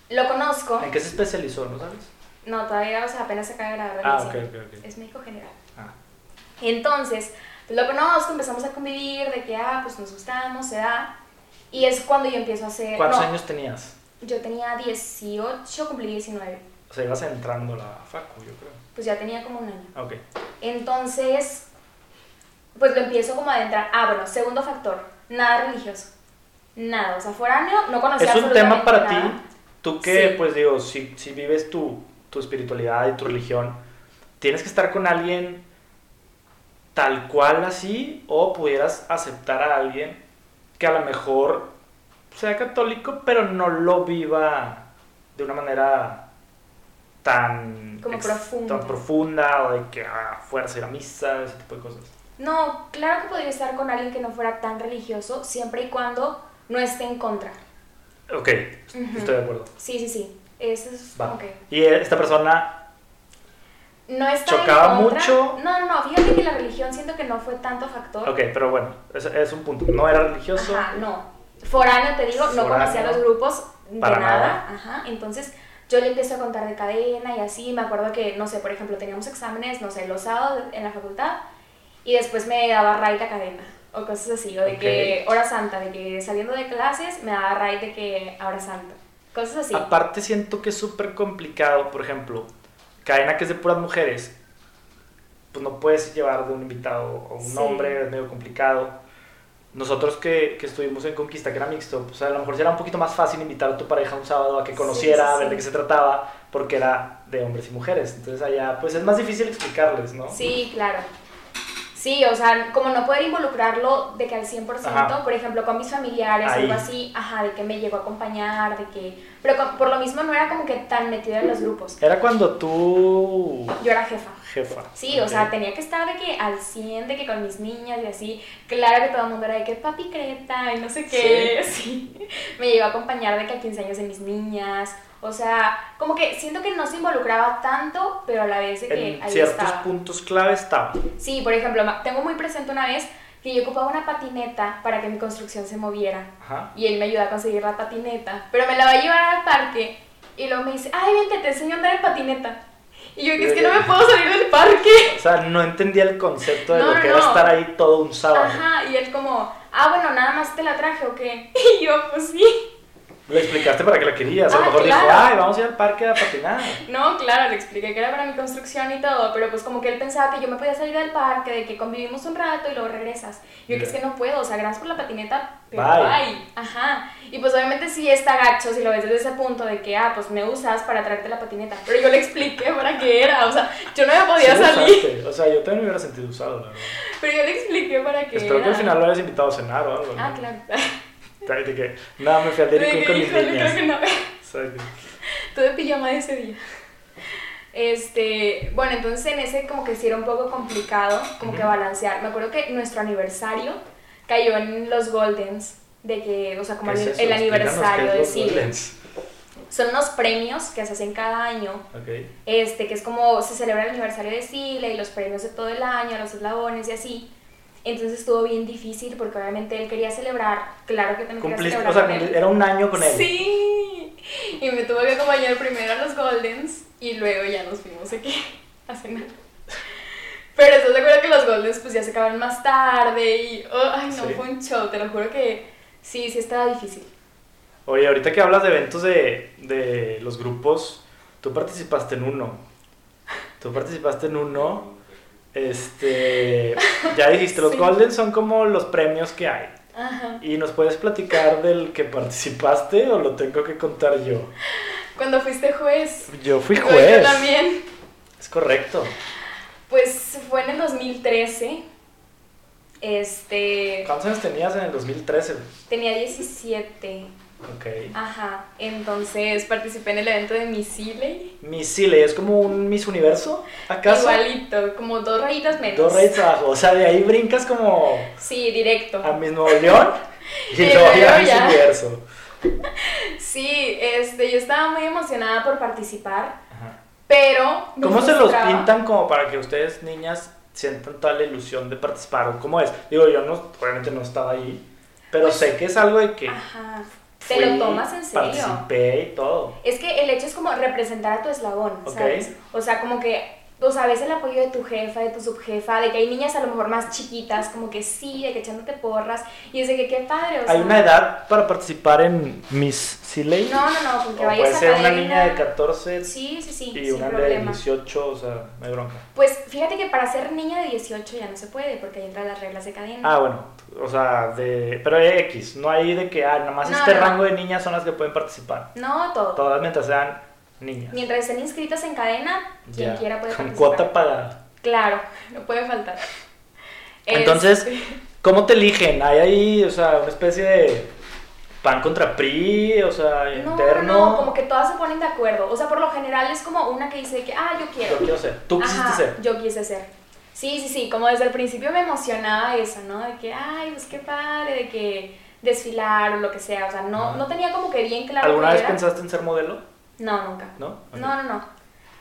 lo conozco. ¿En qué se especializó, no sabes? No, todavía, o sea, apenas se acaba de graduar. Ah, ok, ok, ok. Es médico general. Ah. Entonces, pues lo conozco, empezamos a convivir, de que, ah, pues nos gustamos, se da. Y es cuando yo empiezo a hacer... ¿Cuántos no, años tenías? Yo tenía 18, cumplí 19. O sea, ibas entrando a la facu, yo creo. Pues ya tenía como un año. Ok. Entonces, pues lo empiezo como a adentrar. Ah, bueno, segundo factor, nada religioso. Nada, o sea, foráneo, no conocía Es un tema para ti, tú que, Sí. pues digo, si, si vives tu, tu espiritualidad y tu religión, ¿tienes que estar con alguien tal cual así o pudieras aceptar a alguien que a lo mejor sea católico pero no lo viva de una manera tan Como profunda. tan profunda o de que a fuerza ir a misa, ese tipo de cosas? No, claro que podría estar con alguien que no fuera tan religioso, siempre y cuando no esté en contra. Ok, estoy de acuerdo. Sí, sí, sí. Eso es Va. Y esta persona No está en ¿Chocaba contra. mucho? No, no, no. Fíjate que la religión siento que no fue tanto factor. Ok, pero bueno, es, es un punto. No era religioso. Ajá, no. Foráneo, te digo, no conocía los grupos de Para nada. nada. Ajá. Entonces, yo le empiezo a contar de cadena y así. Me acuerdo que, no sé, por ejemplo, teníamos exámenes, no sé, los sábados en la facultad y después me daba raid a cadena o cosas así. O de que hora santa, de que saliendo de clases me daba raid de que hora santa. Cosas así. Aparte siento que es súper complicado, por ejemplo, cadena que es de puras mujeres, pues no puedes llevar de un invitado o un Sí. hombre, es medio complicado. Nosotros que, que estuvimos en Conquista, que era mixto, pues a lo mejor era un poquito más fácil invitar a tu pareja un sábado a que Sí, conociera, sí, a ver sí. de qué se trataba, porque era de hombres y mujeres. Entonces allá, pues es más difícil explicarles, ¿no? Sí, claro. Sí, o sea, como no poder involucrarlo de que al 100%, Ajá. por ejemplo, con mis familiares, Ahí. algo así, ajá, de que me llegó a acompañar, de que... Pero con- por lo mismo no era como que tan metida en los grupos. Era cuando tú, Yo era jefa. Jefa. Sí, o Ok. sea, tenía que estar de que al 100, de que con mis niñas y así. Claro que todo el mundo era de que papi creta y no sé qué. Sí. Me llegó a acompañar de que a 15 años de mis niñas. O sea, como que siento que no se involucraba tanto, pero a la vez de que En ahí ciertos estaba. puntos clave estaba. Sí, por ejemplo, tengo muy presente una vez que yo ocupaba una patineta para que mi construcción se moviera. Ajá. Y él me ayudó a conseguir la patineta. Pero me la va a llevar al parque. Y luego me dice, ay, vente, te enseño a andar en patineta. Y yo, es que no me puedo salir del parque. O sea, no entendía el concepto de No, lo no, que era estar ahí todo un sábado. Ajá, y él como, ah, bueno, nada más te la traje o qué. Y yo, pues sí. Le explicaste para qué la querías. A lo Ah, mejor dijo, claro. ay, vamos a ir al parque a patinar. No, claro, le expliqué que era para mi construcción y todo, pero pues como que él pensaba que yo me podía salir del parque, de que convivimos un rato y luego regresas. Y yo que es que no puedo, o sea, gracias por la patineta, pero Bye. bye. Ajá. Y pues obviamente sí está gacho si lo ves desde ese punto de que, ah, pues me usas para traerte la patineta. Pero yo le expliqué para qué era, o sea, yo no me podía Sí salir, usaste. O sea, yo también me hubiera sentido usado, la verdad. pero yo le expliqué para qué Espero era. que al final lo hayas invitado a cenar o algo. Ah, ¿no? De que, nada, me fui al Dairy Queen que, con mis niñas. creo que no. Tuve pijama ese día. Este, bueno, entonces en ese como que sí era un poco complicado, como que balancear. Me acuerdo que nuestro aniversario cayó en los Goldens, de que, o sea, como ¿Qué el, es aniversario de. Goldens. Son unos premios que se hacen cada año, Ok. este, que es como se celebra el aniversario de Silvia y los premios de todo el año, los eslabones y así. Entonces estuvo bien difícil porque obviamente él quería celebrar, claro que también quería Cumpliste, celebrar o sea, con él. era un año con él. Sí. Y me tuvo que acompañar primero a los Goldens y luego ya nos fuimos aquí a cenar. Pero eso te acuerdas que los Goldens pues ya se acaban más tarde y oh, ay no, Sí. fue un show, te lo juro que sí, sí estaba difícil. Oye, ahorita que hablas de eventos de, de los grupos, tú participaste en uno. Tú participaste en uno. Este. Ya dijiste, los Sí. Golden son como los premios que hay. Ajá. ¿Y nos puedes platicar del que participaste o lo tengo que contar yo? Cuando fuiste juez. Yo fui juez. Yo también. Es correcto. Pues fue en el 2013. Este. ¿Cuántos años tenías en el 2013? Tenía 17. Ok. Ajá, entonces participé en el evento de. Miss Siley, ¿es como un Miss Universo? ¿Acaso? Igualito, como dos rayitas menos. Dos rayitas abajo. O sea, de ahí brincas como Sí, directo. a Miss Nuevo León y luego a Miss ya. Universo. Sí, este, yo estaba muy emocionada por participar, Ajá. pero... ¿Cómo se los pintan como para que ustedes, niñas, sientan toda la ilusión de participar? ¿O ¿Cómo es? Digo, yo no, obviamente no estaba ahí, pero Pues- sé que es algo de que Ajá, te fui, lo tomas en serio. participé y todo. Es que el hecho es como representar a tu eslabón, Ok. ¿sabes? O sea, como que, o sea, ves el apoyo de tu jefa, de tu subjefa, de que hay niñas a lo mejor más chiquitas, como que sí, de que echándote porras, y es de que qué padre, o sea. ¿Hay una edad para participar en Miss Siley? No, no, no, porque ¿O vayas puede a ser una niña de 14 Sí, sí, sí, y una de problema. 18? O sea, no hay bronca. Pues fíjate que para ser niña de 18 ya no se puede, porque ahí entran las reglas de cadena. Ah, bueno, o sea, de, pero hay X, no hay de que, ah, nada más No, este no, rango de niñas son las que pueden participar. No, todo. Todas mientras sean niñas. Mientras estén inscritas en cadena, quien quiera puede Con participar. cuota pagada. Claro, no puede faltar. Entonces, Este, ¿cómo te eligen? ¿Hay ahí, o sea, una especie de pan contra PRI, o sea, no, interno? no, no, como que todas se ponen de acuerdo. O sea, por lo general es como una que dice que, ah, yo quiero. Yo quiero ser. Tú quisiste Ajá, ser. Yo quise ser. Sí, sí, sí, como desde el principio me emocionaba eso, ¿no? De que, ay, pues qué padre, de que desfilar o lo que sea. O sea, no, no tenía como que bien claro. ¿Alguna vez era. pensaste en ser modelo? No, nunca. ¿No? No, no, no.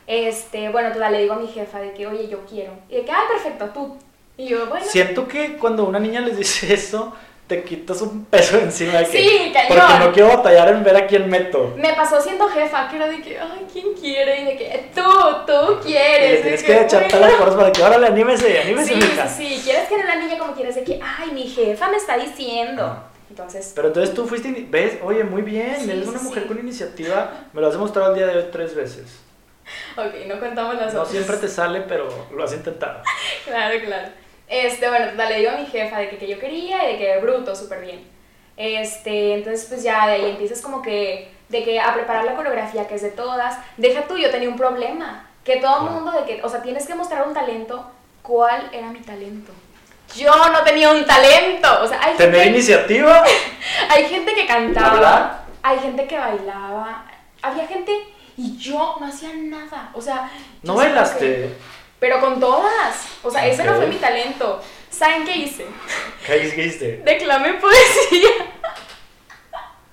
Este, bueno, total, le digo a mi jefa de que, oye, yo quiero. Y de que, ah, perfecto, tú. Y yo, bueno. Siento que cuando una niña les dice eso, te quitas un peso encima de que. Sí, cañón. Porque no quiero batallar en ver a quién meto. Me pasó siendo jefa, que era de que, ay, ¿quién quiere? Y de que, tú, tú quieres. tienes que echar bueno. todas las porras para que, órale, anímese, anímese, Sí, mija. sí, sí. Quieres que no la niña como quieres de que, ay, mi jefa me está diciendo. Ajá. Entonces, Pero entonces tú fuiste, ves, oye, muy bien, Sí, eres sí, una mujer sí. con iniciativa, me lo has demostrado el día de hoy tres veces. ok, no contamos las No otras. siempre te sale, pero lo has intentado. Claro, claro. Este, bueno, total, le digo a mi jefa de que, que yo quería y de que bruto, súper bien. Este, entonces pues ya de ahí empiezas como que, de que a preparar la coreografía que es de todas. Deja tú, yo tenía un problema, que todo el mundo de que, o sea, tienes que mostrar un talento. ¿Cuál era mi talento? Yo no tenía un talento. O sea, hay Tener gente, iniciativa, hay gente que cantaba, Hablar. hay gente que bailaba, había gente y yo no hacía nada. O sea, no siento que- bailaste. Pero con todas. O sea, ese no fue mi talento. ¿Saben qué hice? ¿Qué hiciste? Declamé poesía.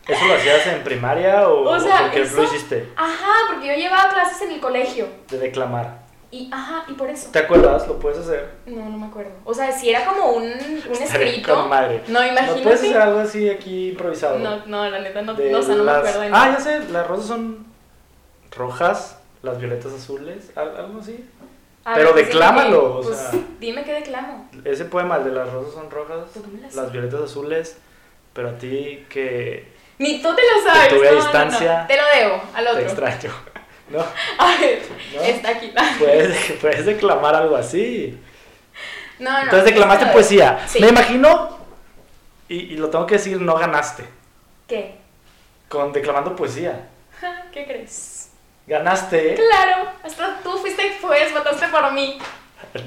¿Eso lo hacías en primaria o, O sea, eso- lo hiciste? Ajá, porque yo llevaba clases en el colegio. De declamar. Y, ajá, y por eso. ¿Te acuerdas? ¿Lo puedes hacer? No, no me acuerdo. O sea, si era como un, un escrito. madre. No, ¿No imagínate. puedes hacer algo así aquí improvisado? No, no, la neta no, no, o sea, no me acuerdo Ah, ya sé, las rosas son rojas, las violetas azules, al- algo así. A pero pues, declámalo, o pues, sea. Dime qué declamo. Ese poema, el de las rosas son rojas, Pues, las violetas azules, pero a ti que Ni tú te lo sabes. tuve a no, no, no. distancia. Te lo debo al te otro. extraño. ¿No? A ver, está aquí. Puedes, puedes declamar algo así. No, no. Entonces declamaste poesía. Sí. Me imagino, y, y lo tengo que decir, no ganaste ¿Qué? con declamando poesía. ¿Qué crees? Ganaste. Claro, hasta tú fuiste pues, votaste por mí.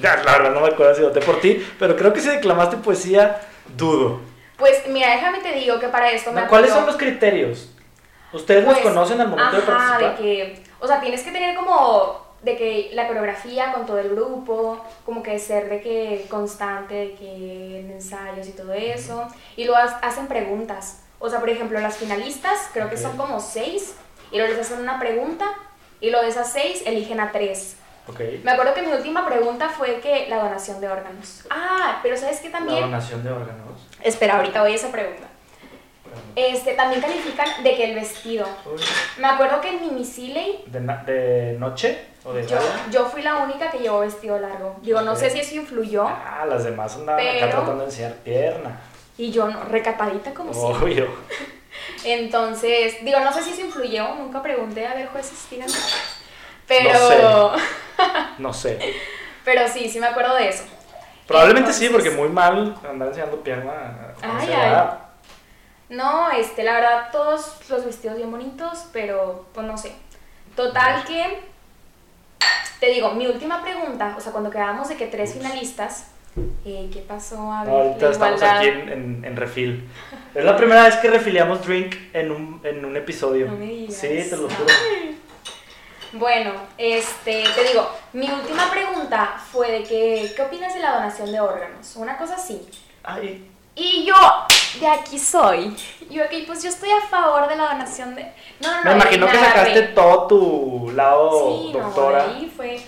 La verdad no me acuerdo si voté por ti, pero creo que si declamaste poesía, dudo. Pues mira, déjame te digo que para esto me No, ¿Cuáles son los criterios? ¿Ustedes Pues, los conocen al momento de ajá, participar? de que, o sea, tienes que tener como de que la coreografía con todo el grupo, como que ser de que constante, de que en ensayos y todo eso, y luego ha- hacen preguntas. O sea, por ejemplo, las finalistas, creo que son como seis, y luego les hacen una pregunta, y luego de esas seis eligen a tres. Ok. Me acuerdo que mi última pregunta fue que la donación de órganos. Ah, pero ¿sabes qué La también? donación de órganos. Espera, ahorita voy a esa pregunta. Este, también califican de que el vestido. Uy, Me acuerdo que en mi Miss Siley, ¿De, noche o de yo, yo fui la única que llevó vestido largo. Digo, no sé si eso influyó. Ah, las demás andaban acá tratando de enseñar pierna. Y yo no, recatadita como siempre. Obvio. Entonces, digo, no sé si eso influyó. Nunca pregunté, a ver, jueces, díganme. Pero, No No sé. pero sí, sí me acuerdo de eso. Probablemente sí, porque muy mal andar enseñando pierna. a Ay, esa ay. edad. No, este, la verdad, todos los vestidos bien bonitos, pero pues no sé. Total que, te digo, mi última pregunta, o sea, cuando quedábamos de que tres finalistas, Eh, ¿Qué pasó? A ver, Ahorita la estamos igualdad. aquí en, en, en refil. Es la primera vez que refiliamos drink en un, en un episodio. No me digas. Sí, te lo juro. Bueno, este, te digo, mi última pregunta fue de que, ¿qué opinas de la donación de órganos? Una cosa así. Ay, Y yo, de aquí soy. Y ok, pues yo estoy a favor de la donación de... No, no, no. me imagino que sacaste todo tu lado Sí, no, doctora. de ahí fue-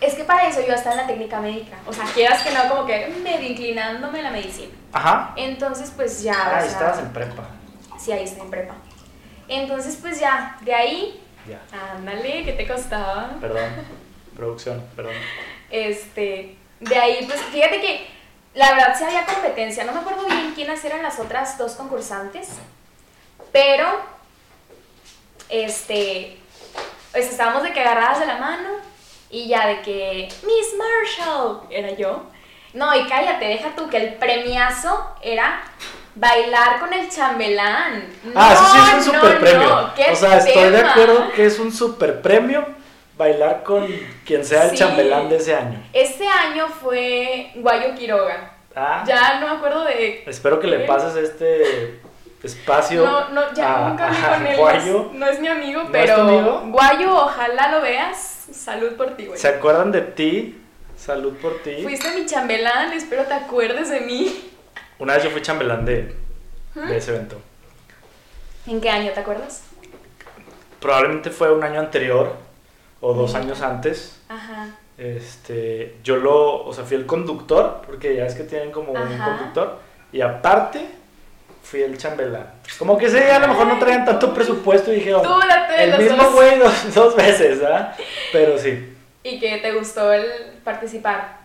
Es que para eso yo estaba en la técnica médica. O sea, quieras que no, como que medio inclinándome a la medicina. Ajá. Entonces, pues ya. Ah, sea, estabas en prepa. Sí, ahí estoy en prepa. Entonces, pues ya, de ahí, Ya. ándale, ¿qué te costaba? Perdón. Producción, perdón. Este, de ahí, pues fíjate que la verdad sí había competencia. No me acuerdo bien quiénes eran las otras dos concursantes, pero, este, pues estábamos de que agarradas de la mano y ya de que Miss Marshall era yo. No, y cállate, deja tú que el premiazo era bailar con el chambelán. Ah, eso sí es un No, super no, premio. no, o sea, estoy de acuerdo que es un super premio bailar con quien sea el Sí. chambelán de ese año. Este año fue Guayo Quiroga. Ah, Ya no me acuerdo de. espero que le pases este espacio. No, no, ya a- nunca vi con él. Guayo. No es mi amigo, ¿No es pero. tu amigo? Guayo, ojalá lo veas. Salud por ti, güey. ¿Se acuerdan de ti? Salud por ti. Fuiste mi chambelán, espero te acuerdes de mí. Una vez yo fui chambelán de, ¿Mm? de ese evento. ¿En qué año te acuerdas? Probablemente fue un año anterior o dos años antes. Ajá. Este, yo lo, o sea, fui el conductor, porque ya es que tienen como un conductor, y aparte fui el chambelán. Como que ese día a lo mejor no traían tanto presupuesto y dije, Tú "Oh, date el mismo güey dos, dos veces, ¿ah? Pero sí, Y que te gustó el participar.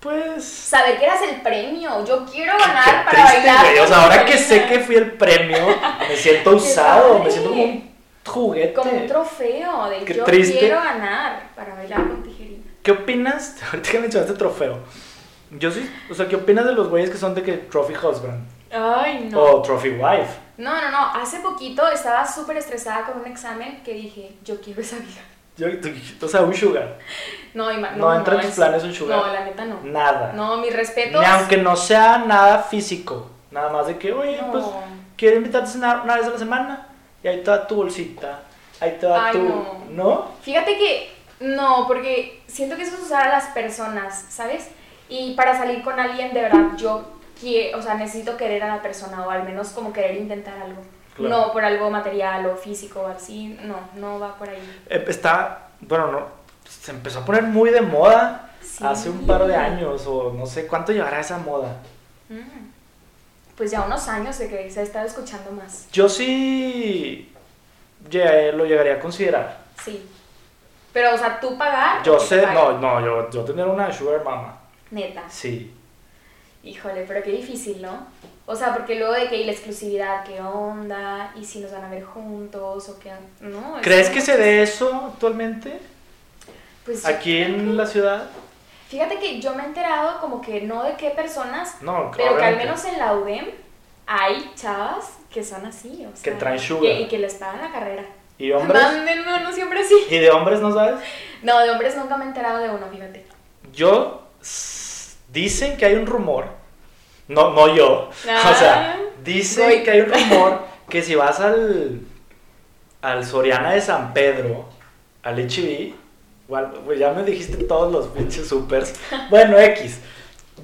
pues... Saber que eras el premio. Yo quiero Qué ganar para triste, bailar. güey. O sea, ahora que sé que fui el premio, me siento Qué usado, me siento como un juguete. Como un trofeo de Qué yo triste. quiero ganar para bailar con tijerina. ¿Qué opinas? Ahorita que mencionaste trofeo. Yo sí, o sea, ¿qué opinas de los güeyes que son de que trophy husband Ay, no. o trophy wife? No, no, no. Hace poquito estaba súper estresada con un examen que dije, yo quiero esa vida. Yo, tú- o sea, un sugar. No, ima- No entra en tus es- planes un sugar. No, la neta no. Nada. No, mis respetos. Ni aunque no sea nada físico. Nada más de que, oye, No. pues quiero invitarte a cenar una vez a la semana. Y ahí te va tu bolsita. Ahí te va Ay, tu. no. ¿No? Fíjate que no, porque siento que eso es usar a las personas, ¿sabes? Y para salir con alguien, de verdad, yo quiero, o sea, necesito querer a la persona o al menos como querer intentar algo. Claro. No por algo material o físico o así, no, no va por ahí. Eh, Está. Bueno, no. Se empezó a poner muy de moda Sí. hace un par de años. O no sé cuánto llevará esa moda. Mm. Pues ya unos años de que se ha estado escuchando más. Yo sí. lle- lo llegaría a considerar. Sí. Pero, o sea, tú pagar. Yo que sé, no, no, yo, yo tener una sugar mama. Neta. Sí. Híjole, pero qué difícil, ¿no? O sea, porque luego de que hay la exclusividad, ¿qué onda? ¿Y si nos van a ver juntos? ¿O qué? No. es ¿Crees que se dé eso actualmente? Pues Aquí que- en la ciudad. Fíjate que yo me he enterado como que no de qué personas, No, pero que al menos en la UDEM hay chavas que son así, o sea, Que traen sugar. y que les pagan la carrera. ¿Y hombres? Manden, no, no siempre así. ¿Y de hombres no sabes? No, de hombres nunca me he enterado de uno, fíjate. Yo. Dicen que hay un rumor. No, no yo. Ah. o sea, dicen Voy. que hay un rumor que si vas al. al Soriana de San Pedro, al HB, igual, pues ya me dijiste todos los pinches supers. Bueno, X.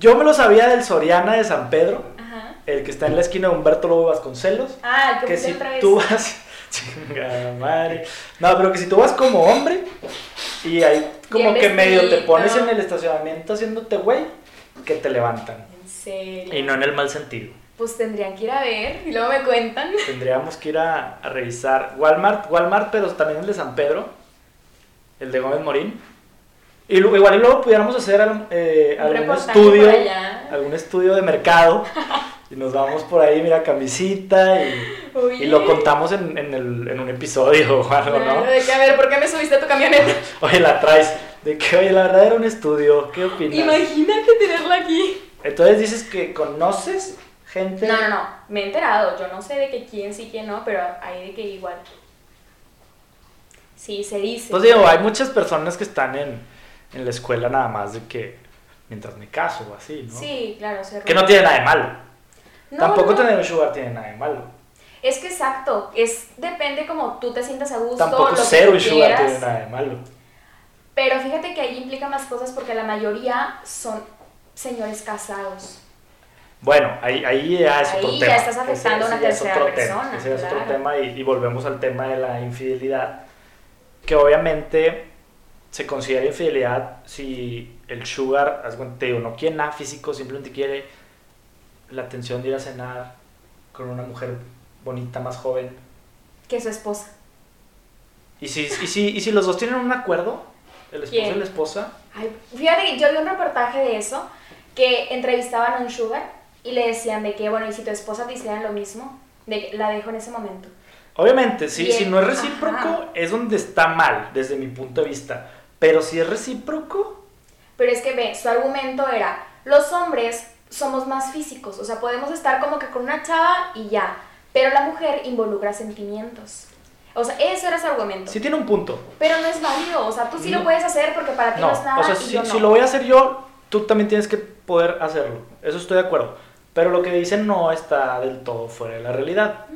Yo me lo sabía del Soriana de San Pedro, Ajá. el que está en la esquina de Humberto Lobo Vasconcelos. Ah, el que si otra vez. tú vas. Chingada madre. No, pero que si tú vas como hombre y ahí como Bien que medio te pones en el estacionamiento haciéndote güey, que te levantan. En serio. Y no en el mal sentido. Pues tendrían que ir a ver y luego me cuentan. Tendríamos que ir a, a revisar Walmart, Walmart, pero también el de San Pedro, el de Gómez Morín. Y luego, igual y luego pudiéramos hacer algún, eh, Un algún estudio, algún estudio de mercado. y nos vamos por ahí, mira, camisita y, y lo contamos en, en, el, en un episodio o algo, ¿no? De que, a ver, ¿por qué me subiste a tu camioneta? Oye, la traes. De que, oye, la verdad era un estudio. ¿Qué opinas? Imagínate tenerla aquí. Entonces dices que conoces gente. No, no, no, me he enterado. Yo no sé de que quién sí, quién no, pero hay de que igual. Sí, se dice. Pues digo, hay muchas personas que están en, en la escuela nada más de que mientras me caso o así, ¿no? Sí, claro. Se Que no tiene nada de malo. No, Tampoco no. tener un sugar tiene nada de malo. Es que exacto, es depende como tú te sientas a gusto, Tampoco lo que ser tú un sugar quieras. tiene nada de malo. Pero fíjate que ahí implica más cosas porque la mayoría son señores casados. Bueno, ahí, ahí ya es Ahí otro ya tema. estás afectando a una es tercera otro persona, Tema. Ese ya es otro claro. tema y, y volvemos al tema de la infidelidad. Que obviamente se considera infidelidad si el sugar, te digo, no quiere nada físico, simplemente quiere la atención de ir a cenar con una mujer bonita, más joven. Que su esposa. Y si, y si, y si los dos tienen un acuerdo, el esposo ¿Quién? y la esposa, Ay, fíjate que yo vi un reportaje de eso, que entrevistaban a un sugar y le decían de que, bueno, y si tu esposa te hiciera lo mismo, de que la dejo en ese momento. Obviamente, sí, si no es recíproco, ajá. es donde está mal, desde mi punto de vista. Pero si es recíproco, Pero es que ve, su argumento era, los hombres somos más físicos, o sea, podemos estar como que con una chava y ya, pero la mujer involucra sentimientos. O sea, ese era su argumento. sí tiene un punto. Pero no es válido, o sea, tú sí No. lo puedes hacer porque para ti no, No, es nada o sea, si, yo no. si lo voy a hacer yo, tú también tienes que poder hacerlo. Eso estoy de acuerdo. Pero lo que dicen no está del todo fuera de la realidad.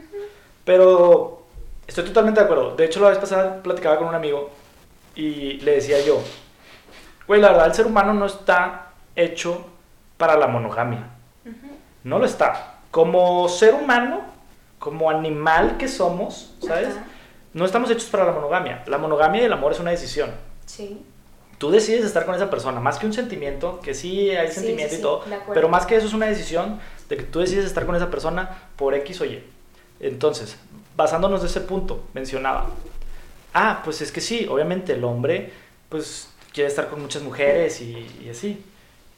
Pero estoy totalmente de acuerdo. De hecho, la vez pasada platicaba con un amigo y le decía yo, güey, la verdad, el ser humano no está hecho para la monogamia. No lo está. Como ser humano, como animal que somos, ¿sabes? No estamos hechos para la monogamia. La monogamia y el amor es una decisión. Sí. Tú decides estar con esa persona, más que un sentimiento, que sí hay Sí, sentimiento sí, y todo, pero más que eso es una decisión de que tú decides estar con esa persona por X o Y. Entonces, basándonos de ese punto, mencionaba, ah, pues es que sí, obviamente el hombre, pues quiere estar con muchas mujeres y, y así.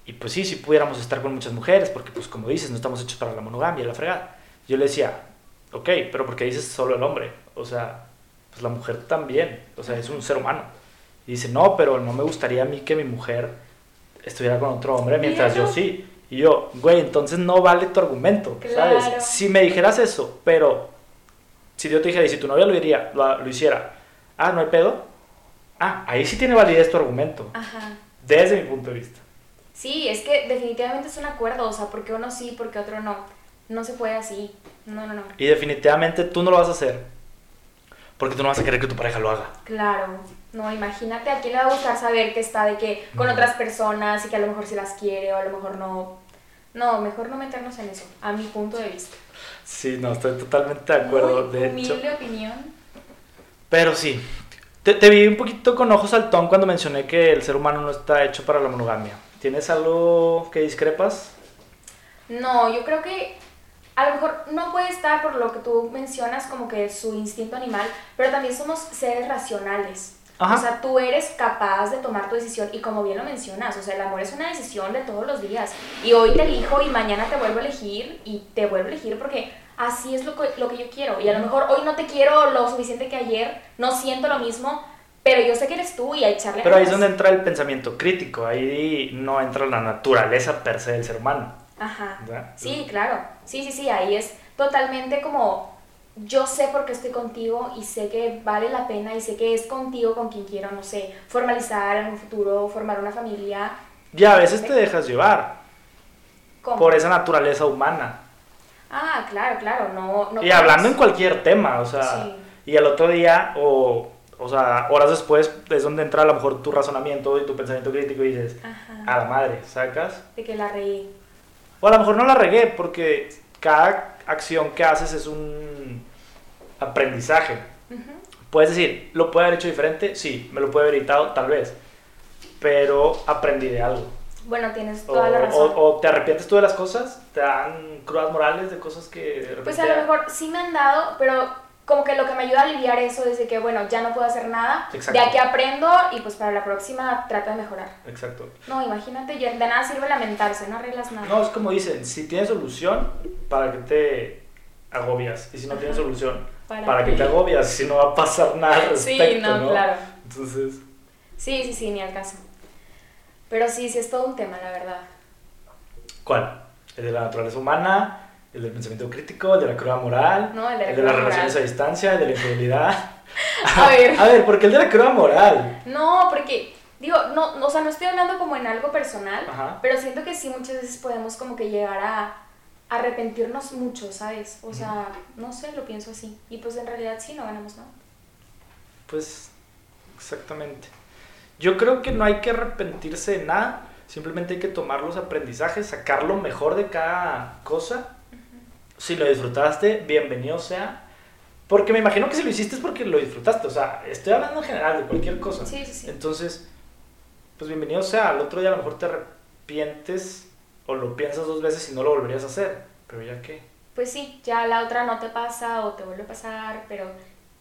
Y pues sí, si pudiéramos estar con muchas mujeres, porque pues como dices, no estamos hechos para la monogamia, la fregada. Yo le decía, ok, pero porque dices solo el hombre, o sea, pues la mujer también, o sea, es un ser humano. Y dice, no, pero no me gustaría a mí que mi mujer estuviera con otro hombre mientras yo sí. Y yo, güey, entonces no vale tu argumento, Claro. ¿sabes? Si me dijeras eso, pero si yo te dijera, y si tu novia lo, diría, lo, lo hiciera, ah, no hay pedo, ah, ahí sí tiene validez tu argumento, Ajá. desde mi punto de vista. Sí, es que definitivamente es un acuerdo, o sea, porque uno sí, porque otro no. No se puede así. No, no, no. Y definitivamente tú no lo vas a hacer, porque tú no vas a querer que tu pareja lo haga. Claro. No, imagínate a quién le va a gustar saber que está de que con No. otras personas y que a lo mejor sí las quiere o a lo mejor no. No, mejor no meternos en eso, a mi punto de vista. Sí, no, estoy totalmente de acuerdo, Muy de hecho. humilde opinión. Pero sí, te, te vi un poquito con ojos al ton cuando mencioné que el ser humano no está hecho para la monogamia. ¿Tienes algo que discrepas? No, yo creo que a lo mejor no puede estar por lo que tú mencionas como que su instinto animal, pero también somos seres racionales. Ajá. O sea, tú eres capaz de tomar tu decisión y como bien lo mencionas, o sea, el amor es una decisión de todos los días. Y hoy te elijo y mañana te vuelvo a elegir y te vuelvo a elegir porque así es lo que, lo que yo quiero. Y a lo mejor hoy no te quiero lo suficiente que ayer, no siento lo mismo, pero yo sé que eres tú y a echarle Pero ahí es donde entra el pensamiento crítico, ahí no entra la naturaleza per se del ser humano. Ajá. ¿verdad? Sí, claro. Sí, sí, sí, ahí es totalmente como yo sé por qué estoy contigo y sé que vale la pena y sé que es contigo con quien quiero, no sé, formalizar en un futuro, formar una familia. Y a veces te dejas llevar ¿Cómo? por esa naturaleza humana. Ah, claro, claro, no, no y hablando en puedes- cualquier tema, o sea, Sí. y al otro día o, o sea, horas después es donde entra a lo mejor tu razonamiento y tu pensamiento crítico y dices, Ajá, a la madre, ¿sacas? de que la reí. O a lo mejor no la regué porque cada acción que haces es un aprendizaje. Ujú. Puedes decir, ¿lo puede haber hecho diferente? Sí, me lo puede haber evitado, tal vez. Pero aprendí de algo. Bueno, tienes O, toda la razón. o- o te arrepientes tú de las cosas, te dan crudas morales de cosas que de. Pues a lo mejor sí me han dado, pero como que lo que me ayuda a aliviar eso es de que, bueno, ya no puedo hacer nada, Exacto. de aquí aprendo y pues para la próxima trato de mejorar. Exacto. No, imagínate, de nada sirve lamentarse, no arreglas nada. No, es como dicen, si tienes solución, ¿para qué te agobias? Y si no tienes Ajá. solución, ¿Para ¿para, qué? qué te agobias? Si no va a pasar nada al Sí, respecto, no, claro. Entonces, Sí, sí, sí, ni al caso. Pero sí, sí es todo un tema, la verdad. ¿cuál? ¿El de la naturaleza humana? ¿El del pensamiento crítico? ¿El de la cruda moral? No, el de la las relaciones a distancia? ¿El de la infidelidad? A ver. A ver, ¿por qué el de la cruda moral? No, porque Digo, no, no, o sea, no estoy hablando como en algo personal, Ajá. pero siento que sí muchas veces podemos como que llegar a arrepentirnos mucho, ¿sabes? O sea, no sé, lo pienso así. Y pues en realidad sí, no ganamos nada. Pues, exactamente. Yo creo que no hay que arrepentirse de nada, simplemente hay que tomar los aprendizajes, sacar lo mejor de cada cosa. Si lo disfrutaste, bienvenido sea. Porque me imagino que si lo hiciste es porque lo disfrutaste, o sea, estoy hablando en general de cualquier cosa. Sí, sí, sí. Entonces, pues bienvenido sea. Al otro día a lo mejor te arrepientes o lo piensas dos veces y no lo volverías a hacer. Pero ya qué. Pues sí, ya la otra no te pasa o te vuelve a pasar, pero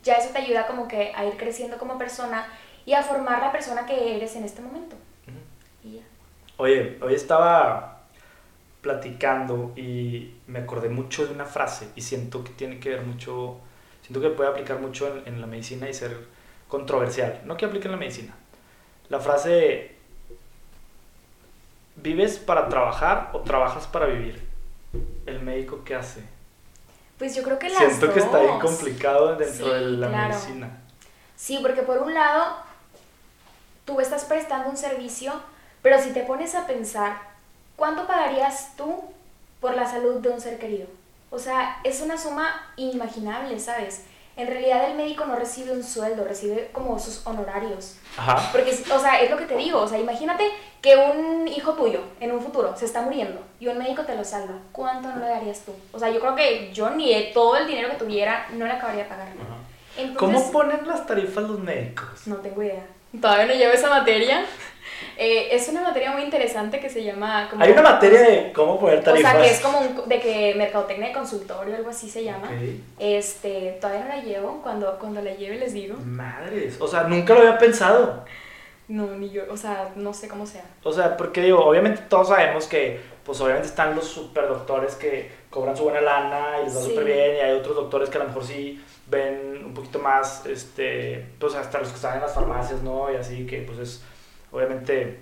ya eso te ayuda como que a ir creciendo como persona y a formar la persona que eres en este momento. Y ya. Oye, hoy estaba platicando y me acordé mucho de una frase y siento que tiene que ver mucho, siento que puede aplicar mucho en, en la medicina y ser controversial. No que aplique en la medicina. La frase, ¿vives para trabajar o trabajas para vivir? ¿El médico qué hace? Pues yo creo que las Siento que está bien dos. complicado dentro Sí, de la claro. medicina. Sí, porque por un lado, tú estás prestando un servicio, pero si te pones a pensar, ¿cuánto pagarías tú por la salud de un ser querido? O sea, es una suma inimaginable, ¿sabes? En realidad el médico no recibe un sueldo, recibe como sus honorarios. Ajá. Porque, o sea, es lo que te digo, o sea, imagínate que un hijo tuyo en un futuro se está muriendo y un médico te lo salva. ¿Cuánto no le darías tú? O sea, yo creo que yo ni de todo el dinero que tuviera no le acabaría de pagar. Entonces, ¿Cómo ponen las tarifas los médicos? no tengo idea. Todavía no llevo esa materia. Eh, es una materia muy interesante que se llama... Como, Hay una materia de cómo poner O tarifas. sea, que es como un- de que mercadotecnia de consultorio, algo así se llama. Este, todavía no la llevo. Cuando, cuando la lleve les digo. Madres, o sea, nunca lo había pensado. No, ni yo, o sea, no sé cómo sea. O sea, porque digo, obviamente todos sabemos que, pues obviamente están los super doctores que cobran su buena lana y les va Sí. súper bien, y hay otros doctores que a lo mejor sí ven un poquito más, este, pues hasta los que están en las farmacias, ¿no? Y así que, pues es, obviamente,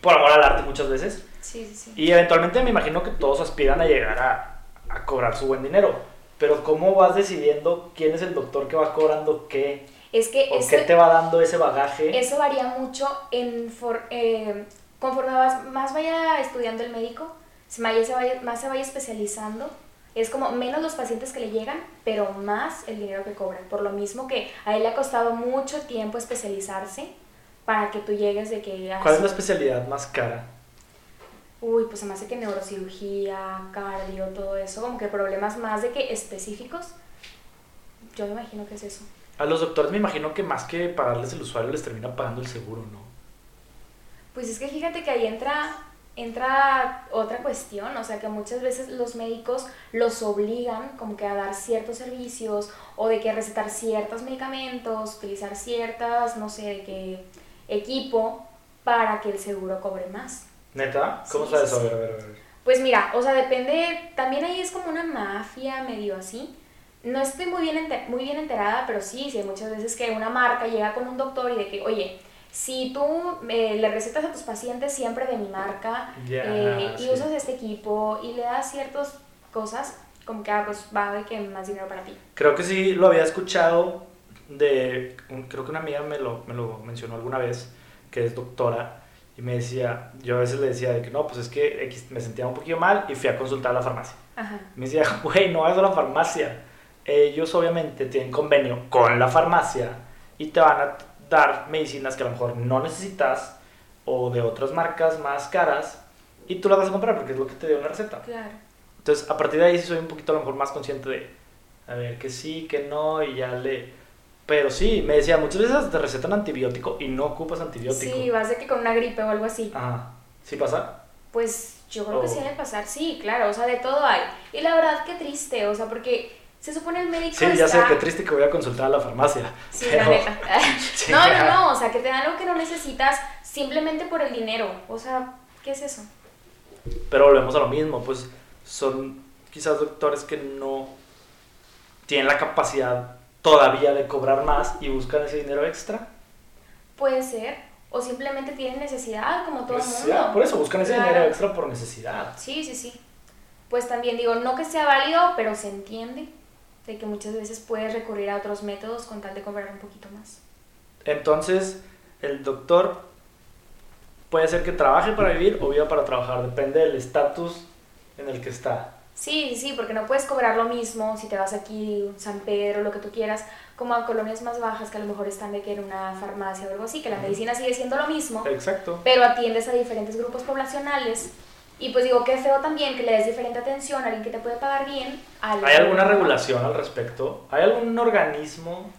por amor al arte muchas veces. Sí, sí, sí. Y eventualmente me imagino que todos aspiran a llegar a, a cobrar su buen dinero. Pero ¿cómo vas decidiendo quién es el doctor que va cobrando qué? Es que ¿O eso, qué te va dando ese bagaje? eso varía mucho en for- eh, conforme vas- más vaya estudiando el médico, se vaya- se vaya- más se vaya especializando. Es como menos los pacientes que le llegan, pero más el dinero que cobran. Por lo mismo que a él le ha costado mucho tiempo especializarse para que tú llegues de que... ¿Cuál es la especialidad más cara? Uy, pues se me hace que neurocirugía, cardio, todo eso, como que problemas más de que específicos. Yo me imagino que es eso. A los doctores me imagino que más que pagarles el usuario les termina pagando el seguro, ¿no? Pues es que fíjate que ahí entra, entra otra cuestión, o sea que muchas veces los médicos los obligan como que a dar ciertos servicios o de que recetar ciertos medicamentos, utilizar ciertas, no sé, de qué equipo para que el seguro cobre más. ¿Neta? ¿Cómo Sí, sabes sí, eso? A ver, a ver, a ver. Pues mira, o sea, depende, también ahí es como una mafia medio así. No estoy muy bien, enter- muy bien enterada, pero sí, sí, hay muchas veces que una marca llega con un doctor y de que, oye, si tú eh, le recetas a tus pacientes siempre de mi marca Ya, eh, y usas este equipo y le das ciertas cosas, como que ah, pues va de que más dinero para ti. Creo que sí lo había escuchado de... un- Creo que una amiga me lo, me lo mencionó alguna vez, que es doctora, y me decía, yo a veces le decía de que no, pues es que me sentía un poquillo mal y fui a consultar a la farmacia. Ajá. Me decía, güey, no vas a la farmacia. Ellos obviamente tienen convenio con la farmacia y te van a dar medicinas que a lo mejor no necesitas o de otras marcas más caras y tú las vas a comprar porque es lo que te dio una receta. Claro. Entonces, a partir de ahí sí soy un poquito a lo mejor más consciente de, a ver, que sí, que no y ya le... Pero sí, me decía, muchas veces te recetan antibiótico y no ocupas antibiótico. Sí, vas de que con una gripe o algo así. Ajá, ¿sí pasa? Pues yo creo que Oh. sí debe pasar, sí, claro, o sea, de todo hay. Y la verdad, qué triste, o sea, porque se supone el médico Sí, ya sé, está- qué triste que voy a consultar a la farmacia. Sí, pero- la neta. No, no, no, o sea, que te dan algo que no necesitas simplemente por el dinero. O sea, ¿qué es eso? Pero volvemos a lo mismo, pues son quizás doctores que no tienen la capacidad todavía de cobrar más y buscan ese dinero extra. Puede ser, o simplemente tienen necesidad, como todo el mundo. por eso buscan ese Claro. dinero extra por necesidad. Sí, sí, sí. Pues también digo, no que sea válido, pero se entiende de que muchas veces puedes recurrir a otros métodos con tal de cobrar un poquito más. Entonces, el doctor puede ser que trabaje para vivir o viva para trabajar, depende del estatus en el que está. Sí, sí, porque no puedes cobrar lo mismo si te vas aquí, San Pedro, lo que tú quieras, como a colonias más bajas que a lo mejor están de que en una farmacia o algo así, que la medicina sigue siendo lo mismo, Exacto. pero atiendes a diferentes grupos poblacionales. Y pues digo, qué feo también que le des diferente atención a alguien que te puede pagar bien. Al ¿Hay alguna regulación al respecto? ¿Hay algún organismo?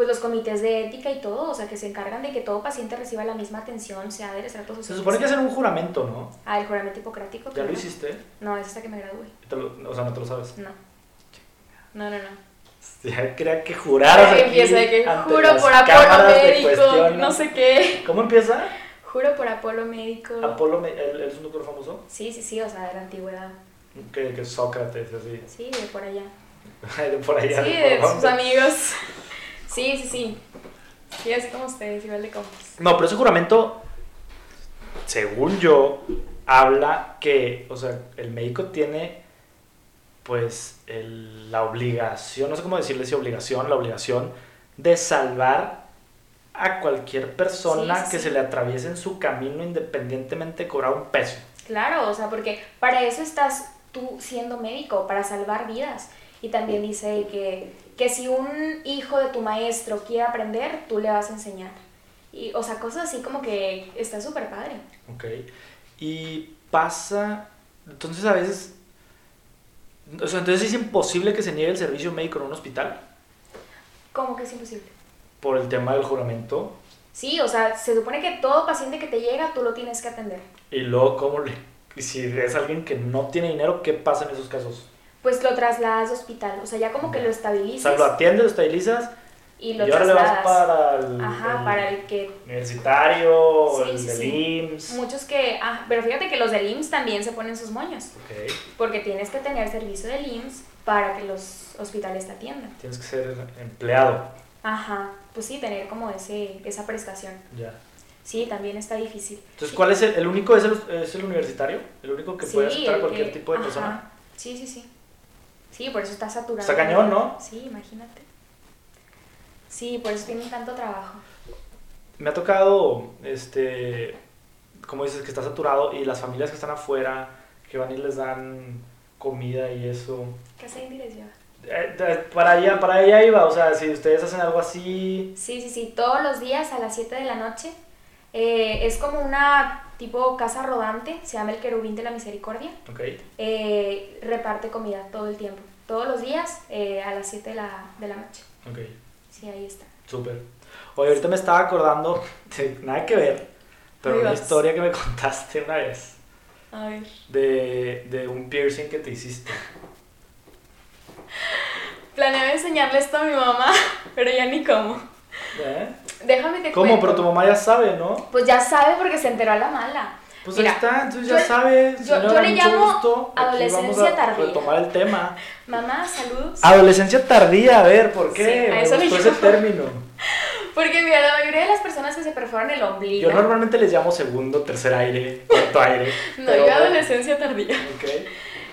Pues los comités de ética y todo, o sea, que se encargan de que todo paciente reciba la misma atención, sea del estrato social. Se supone que hacen un juramento, ¿no? Ah, el juramento hipocrático. ¿Ya lo hiciste? No, es hasta que me gradué. Lo- o sea, no te lo sabes. No. No, no, no. Ya creía que juraras aquí empieza que juro por Apolo médico, no sé qué. ¿Cómo empieza? Juro por Apolo médico. Apolo, él, es un doctor famoso. Sí, sí, sí, o sea, de la antigüedad. Que, que Sócrates, así. Sí, de por allá. de por allá. Sí, de sus amigos. Sí, sí, sí. Sí, así como ustedes, igual de compas. No, pero ese juramento, según yo, habla que, o sea, el médico tiene, pues, el- la obligación, no sé cómo decirle si obligación, la obligación de salvar a cualquier persona Sí, sí, que sí. se le atraviese en su camino independientemente de cobrar un peso. Claro, o sea, porque para eso estás tú siendo médico, para salvar vidas. Y también dice que, que si un hijo de tu maestro quiere aprender, tú le vas a enseñar. Y, o sea, cosas así como que está súper padre. Ok. Y pasa, entonces a veces, o sea, entonces es imposible que se niegue el servicio médico en un hospital ¿Cómo que es imposible? por el tema del juramento. Sí, o sea, se supone que todo paciente que te llega, tú lo tienes que atender. Y luego, ¿cómo le.? y Si es alguien que no tiene dinero, ¿qué pasa en esos casos? Pues lo trasladas a hospital, o sea, ya como que lo O estabilizas sea, lo atiendes, lo estabilizas y y, lo ahora le vas para el, Ajá, el para el que universitario, Sí, el sí, del sí. IMSS. Muchos que, ah, pero fíjate que los del IMSS también se ponen sus moños, Ok, porque tienes que tener servicio del IMSS para que los hospitales te atiendan. tienes que ser empleado. Ajá, pues sí, tener como ese, esa prestación. Ya. Sí, también está difícil. Entonces, ¿cuál es el, el único? Es el, es el universitario? ¿El único que puede aceptar a cualquier que- tipo de ajá. persona? Sí, sí, sí. Sí, por eso está saturado. Está cañón, ¿no? Sí, imagínate. Sí, por eso tienen tanto trabajo. Me ha tocado, este, como dices, que está saturado y las familias que están afuera, que van y les dan comida y eso. ¿Qué hace Indires lleva? Eh, eh, para allá, para allá iba, o sea, si ustedes hacen algo así, Sí, sí, sí, todos los días a las 7 de la noche. Eh, es como una tipo casa rodante, se llama el querubín de la misericordia. ok, Eh, reparte comida todo el tiempo. Todos los días eh, a las 7 de la, de la noche. ok, Sí, ahí está. súper. Oye, ahorita me estaba acordando, de nada que ver, pero una vas. historia que me contaste una vez, A ver. de, de un piercing que te hiciste. Planeaba enseñarle esto a mi mamá, pero ya ni cómo. ¿Eh? Déjame te ¿Cómo? cuento. Pero tu mamá ya sabe, ¿no? Pues ya sabe porque se enteró a la mala. Pues Mira, ahí está, entonces yo- ya sabes. yo- señora, yo le mucho llamo gusto. Adolescencia tardía. retomar el tema. Mamá, saludos. Adolescencia tardía, a ver, ¿por qué? Sí, a Me eso le gustó ese término. Porque mira, la mayoría de las personas que se perforan el ombligo. Yo normalmente les llamo segundo, tercer aire, cuarto aire. No, pero yo adolescencia tardía. Ok,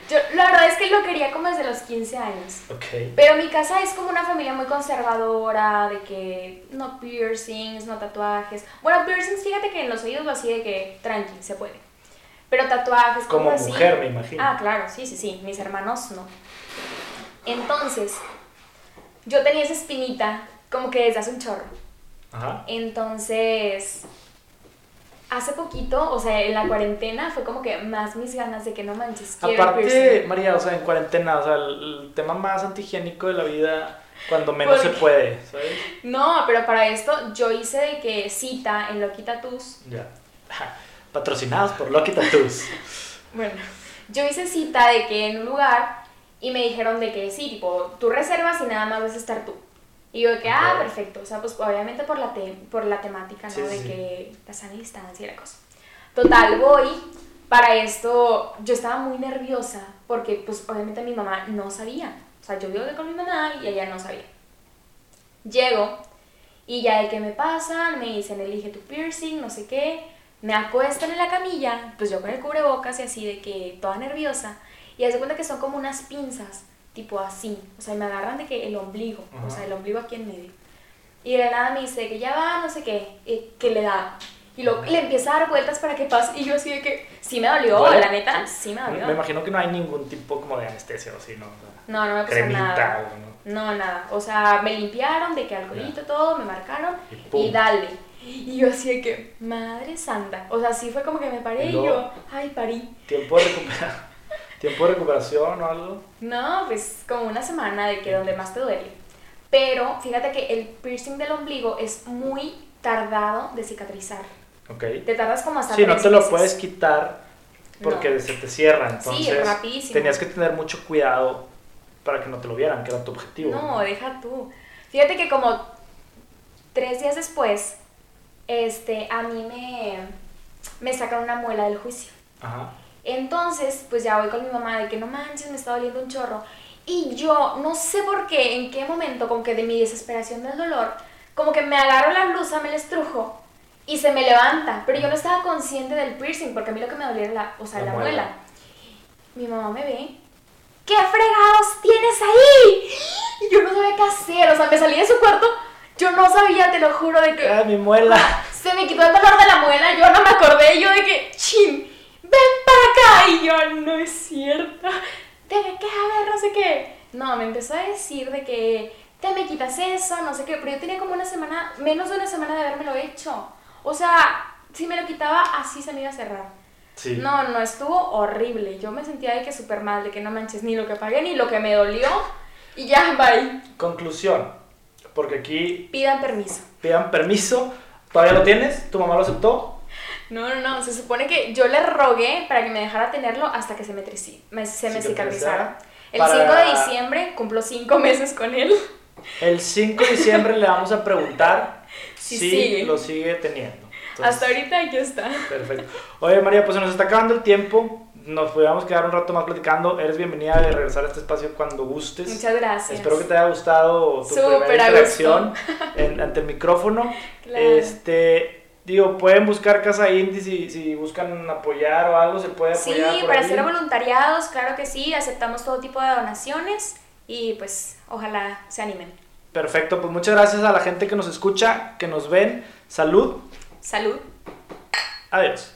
Yo, la verdad es que lo quería como desde los 15 años. ok. Pero mi casa es como una familia muy conservadora, de que no piercings, no tatuajes. Bueno, piercings, fíjate que en los oídos así de que tranqui, se puede. Pero tatuajes, Como cosas así. mujer, me imagino. Ah, claro, sí, sí, sí. Mis hermanos no. Entonces, yo tenía esa espinita como que desde hace un chorro. Ajá. Entonces, hace poquito, o sea, en la cuarentena fue como que más mis ganas de que no manches. quiero Aparte. María, o sea, en cuarentena, o sea, el, el tema más antihigiénico de la vida, cuando menos se puede, ¿sabes? No, pero para esto yo hice de que cita en Loki Tattoos. Ya. Patrocinados por Lucky Tattoos. Bueno, yo hice cita de que en un lugar y me dijeron de que sí, tipo, tú reservas y nada más vas a estar tú. Y yo de que, ah, perfecto. O sea, pues obviamente por la, te- por la temática, ¿no? Sí, de sí. que la sana distancia y la cosa. Total, voy. Para esto yo estaba muy nerviosa porque pues obviamente mi mamá no sabía. O sea, yo vivo con mi mamá y ella no sabía. Llego y ya de que me pasan, me dicen, elige tu piercing, no sé qué. Me acuestan en la camilla, pues yo con el cubrebocas y así de que toda nerviosa. Y haz de cuenta que son como unas pinzas, tipo así. O sea, me agarran de que el ombligo, o sea, el ombligo aquí en medio. Y de la nada me dice que ya va, no sé qué, eh, que le da. Y luego le empieza a dar vueltas para que pase. Y yo así de que, sí me dolió, ¿Duele? la neta, sí me dolió. Me imagino que no hay ningún tipo como de anestesia o así, ¿no? No, no me Cremita, nada. algo, ¿no? No, nada. O sea, me limpiaron de que alcoholito, todo, me marcaron Y y dale. Y yo así de que, madre santa. O sea, sí fue como que me paré Y y, yo, ay, parí. ¿Tiempo de, recupera- ¿Tiempo de recuperación o algo? No, pues como una semana de que donde más te duele. Pero fíjate que el piercing del ombligo es muy tardado de cicatrizar. Ok. Te tardas como hasta Sí, no tres te lo meses. puedes quitar porque No. se te cierra. Sí, Entonces, rapidísimo. tenías que tener mucho cuidado para que no te lo vieran, que era tu objetivo. No, deja tú. Fíjate que como tres días después, este, a mí me, me sacaron una muela del juicio. Ajá. Entonces, pues ya voy con mi mamá de que no manches, me está doliendo un chorro. Y yo, no sé por qué, en qué momento, como que de mi desesperación del dolor, como que me agarro la blusa, me la estrujo y se me levanta. Pero yo no estaba consciente del piercing, porque a mí lo que me dolía era la, o sea, La la, muela. Mi mamá me ve. ¿Qué fregados tienes ahí? Y yo no sabía qué hacer, o sea, me salí de su cuarto. Yo no sabía, te lo juro, de que ¡Ah, mi muela! se me quitó el dolor de la muela, yo no me acordé, yo de que, chin, ven para acá, y yo, no es cierto, te me queda a ver, no sé qué. No, me empezó a decir de que, te me quitas eso, no sé qué, pero yo tenía como una semana, menos de una semana de habérmelo hecho. O sea, si me lo quitaba, así se me iba a cerrar. Sí. No, no, estuvo horrible. Yo me sentía de que súper mal, de que no manches ni lo que pagué ni lo que me dolió. Y ya, bye. Conclusión. Porque aquí Pidan permiso. pidan permiso. ¿Todavía lo tienes? ¿Tu mamá lo aceptó? No, no, no. Se supone que yo le rogué para que me dejara tenerlo hasta que se me, trici- me- se me Cicatrizara. El Para- 5 de diciembre cumplo 5 meses con él. El 5 de diciembre le vamos a preguntar Si si sigue. lo sigue teniendo. Entonces, Hasta ahorita aquí está. Perfecto. Oye, María, pues se nos está acabando el tiempo. Nos podríamos quedar un rato más platicando. Eres bienvenida de regresar a este espacio cuando gustes. Muchas gracias. Espero que te haya gustado tu Súper primera interacción en- ante el micrófono. Claro. Este, digo, pueden buscar Casa Indie si, si buscan apoyar o algo, se puede Sí, apoyar. por para ahí. hacer voluntariados, claro que sí. Aceptamos todo tipo de donaciones y pues ojalá se animen. Perfecto, pues muchas gracias a la gente que nos escucha, que nos ven. Salud. Salud. Adiós.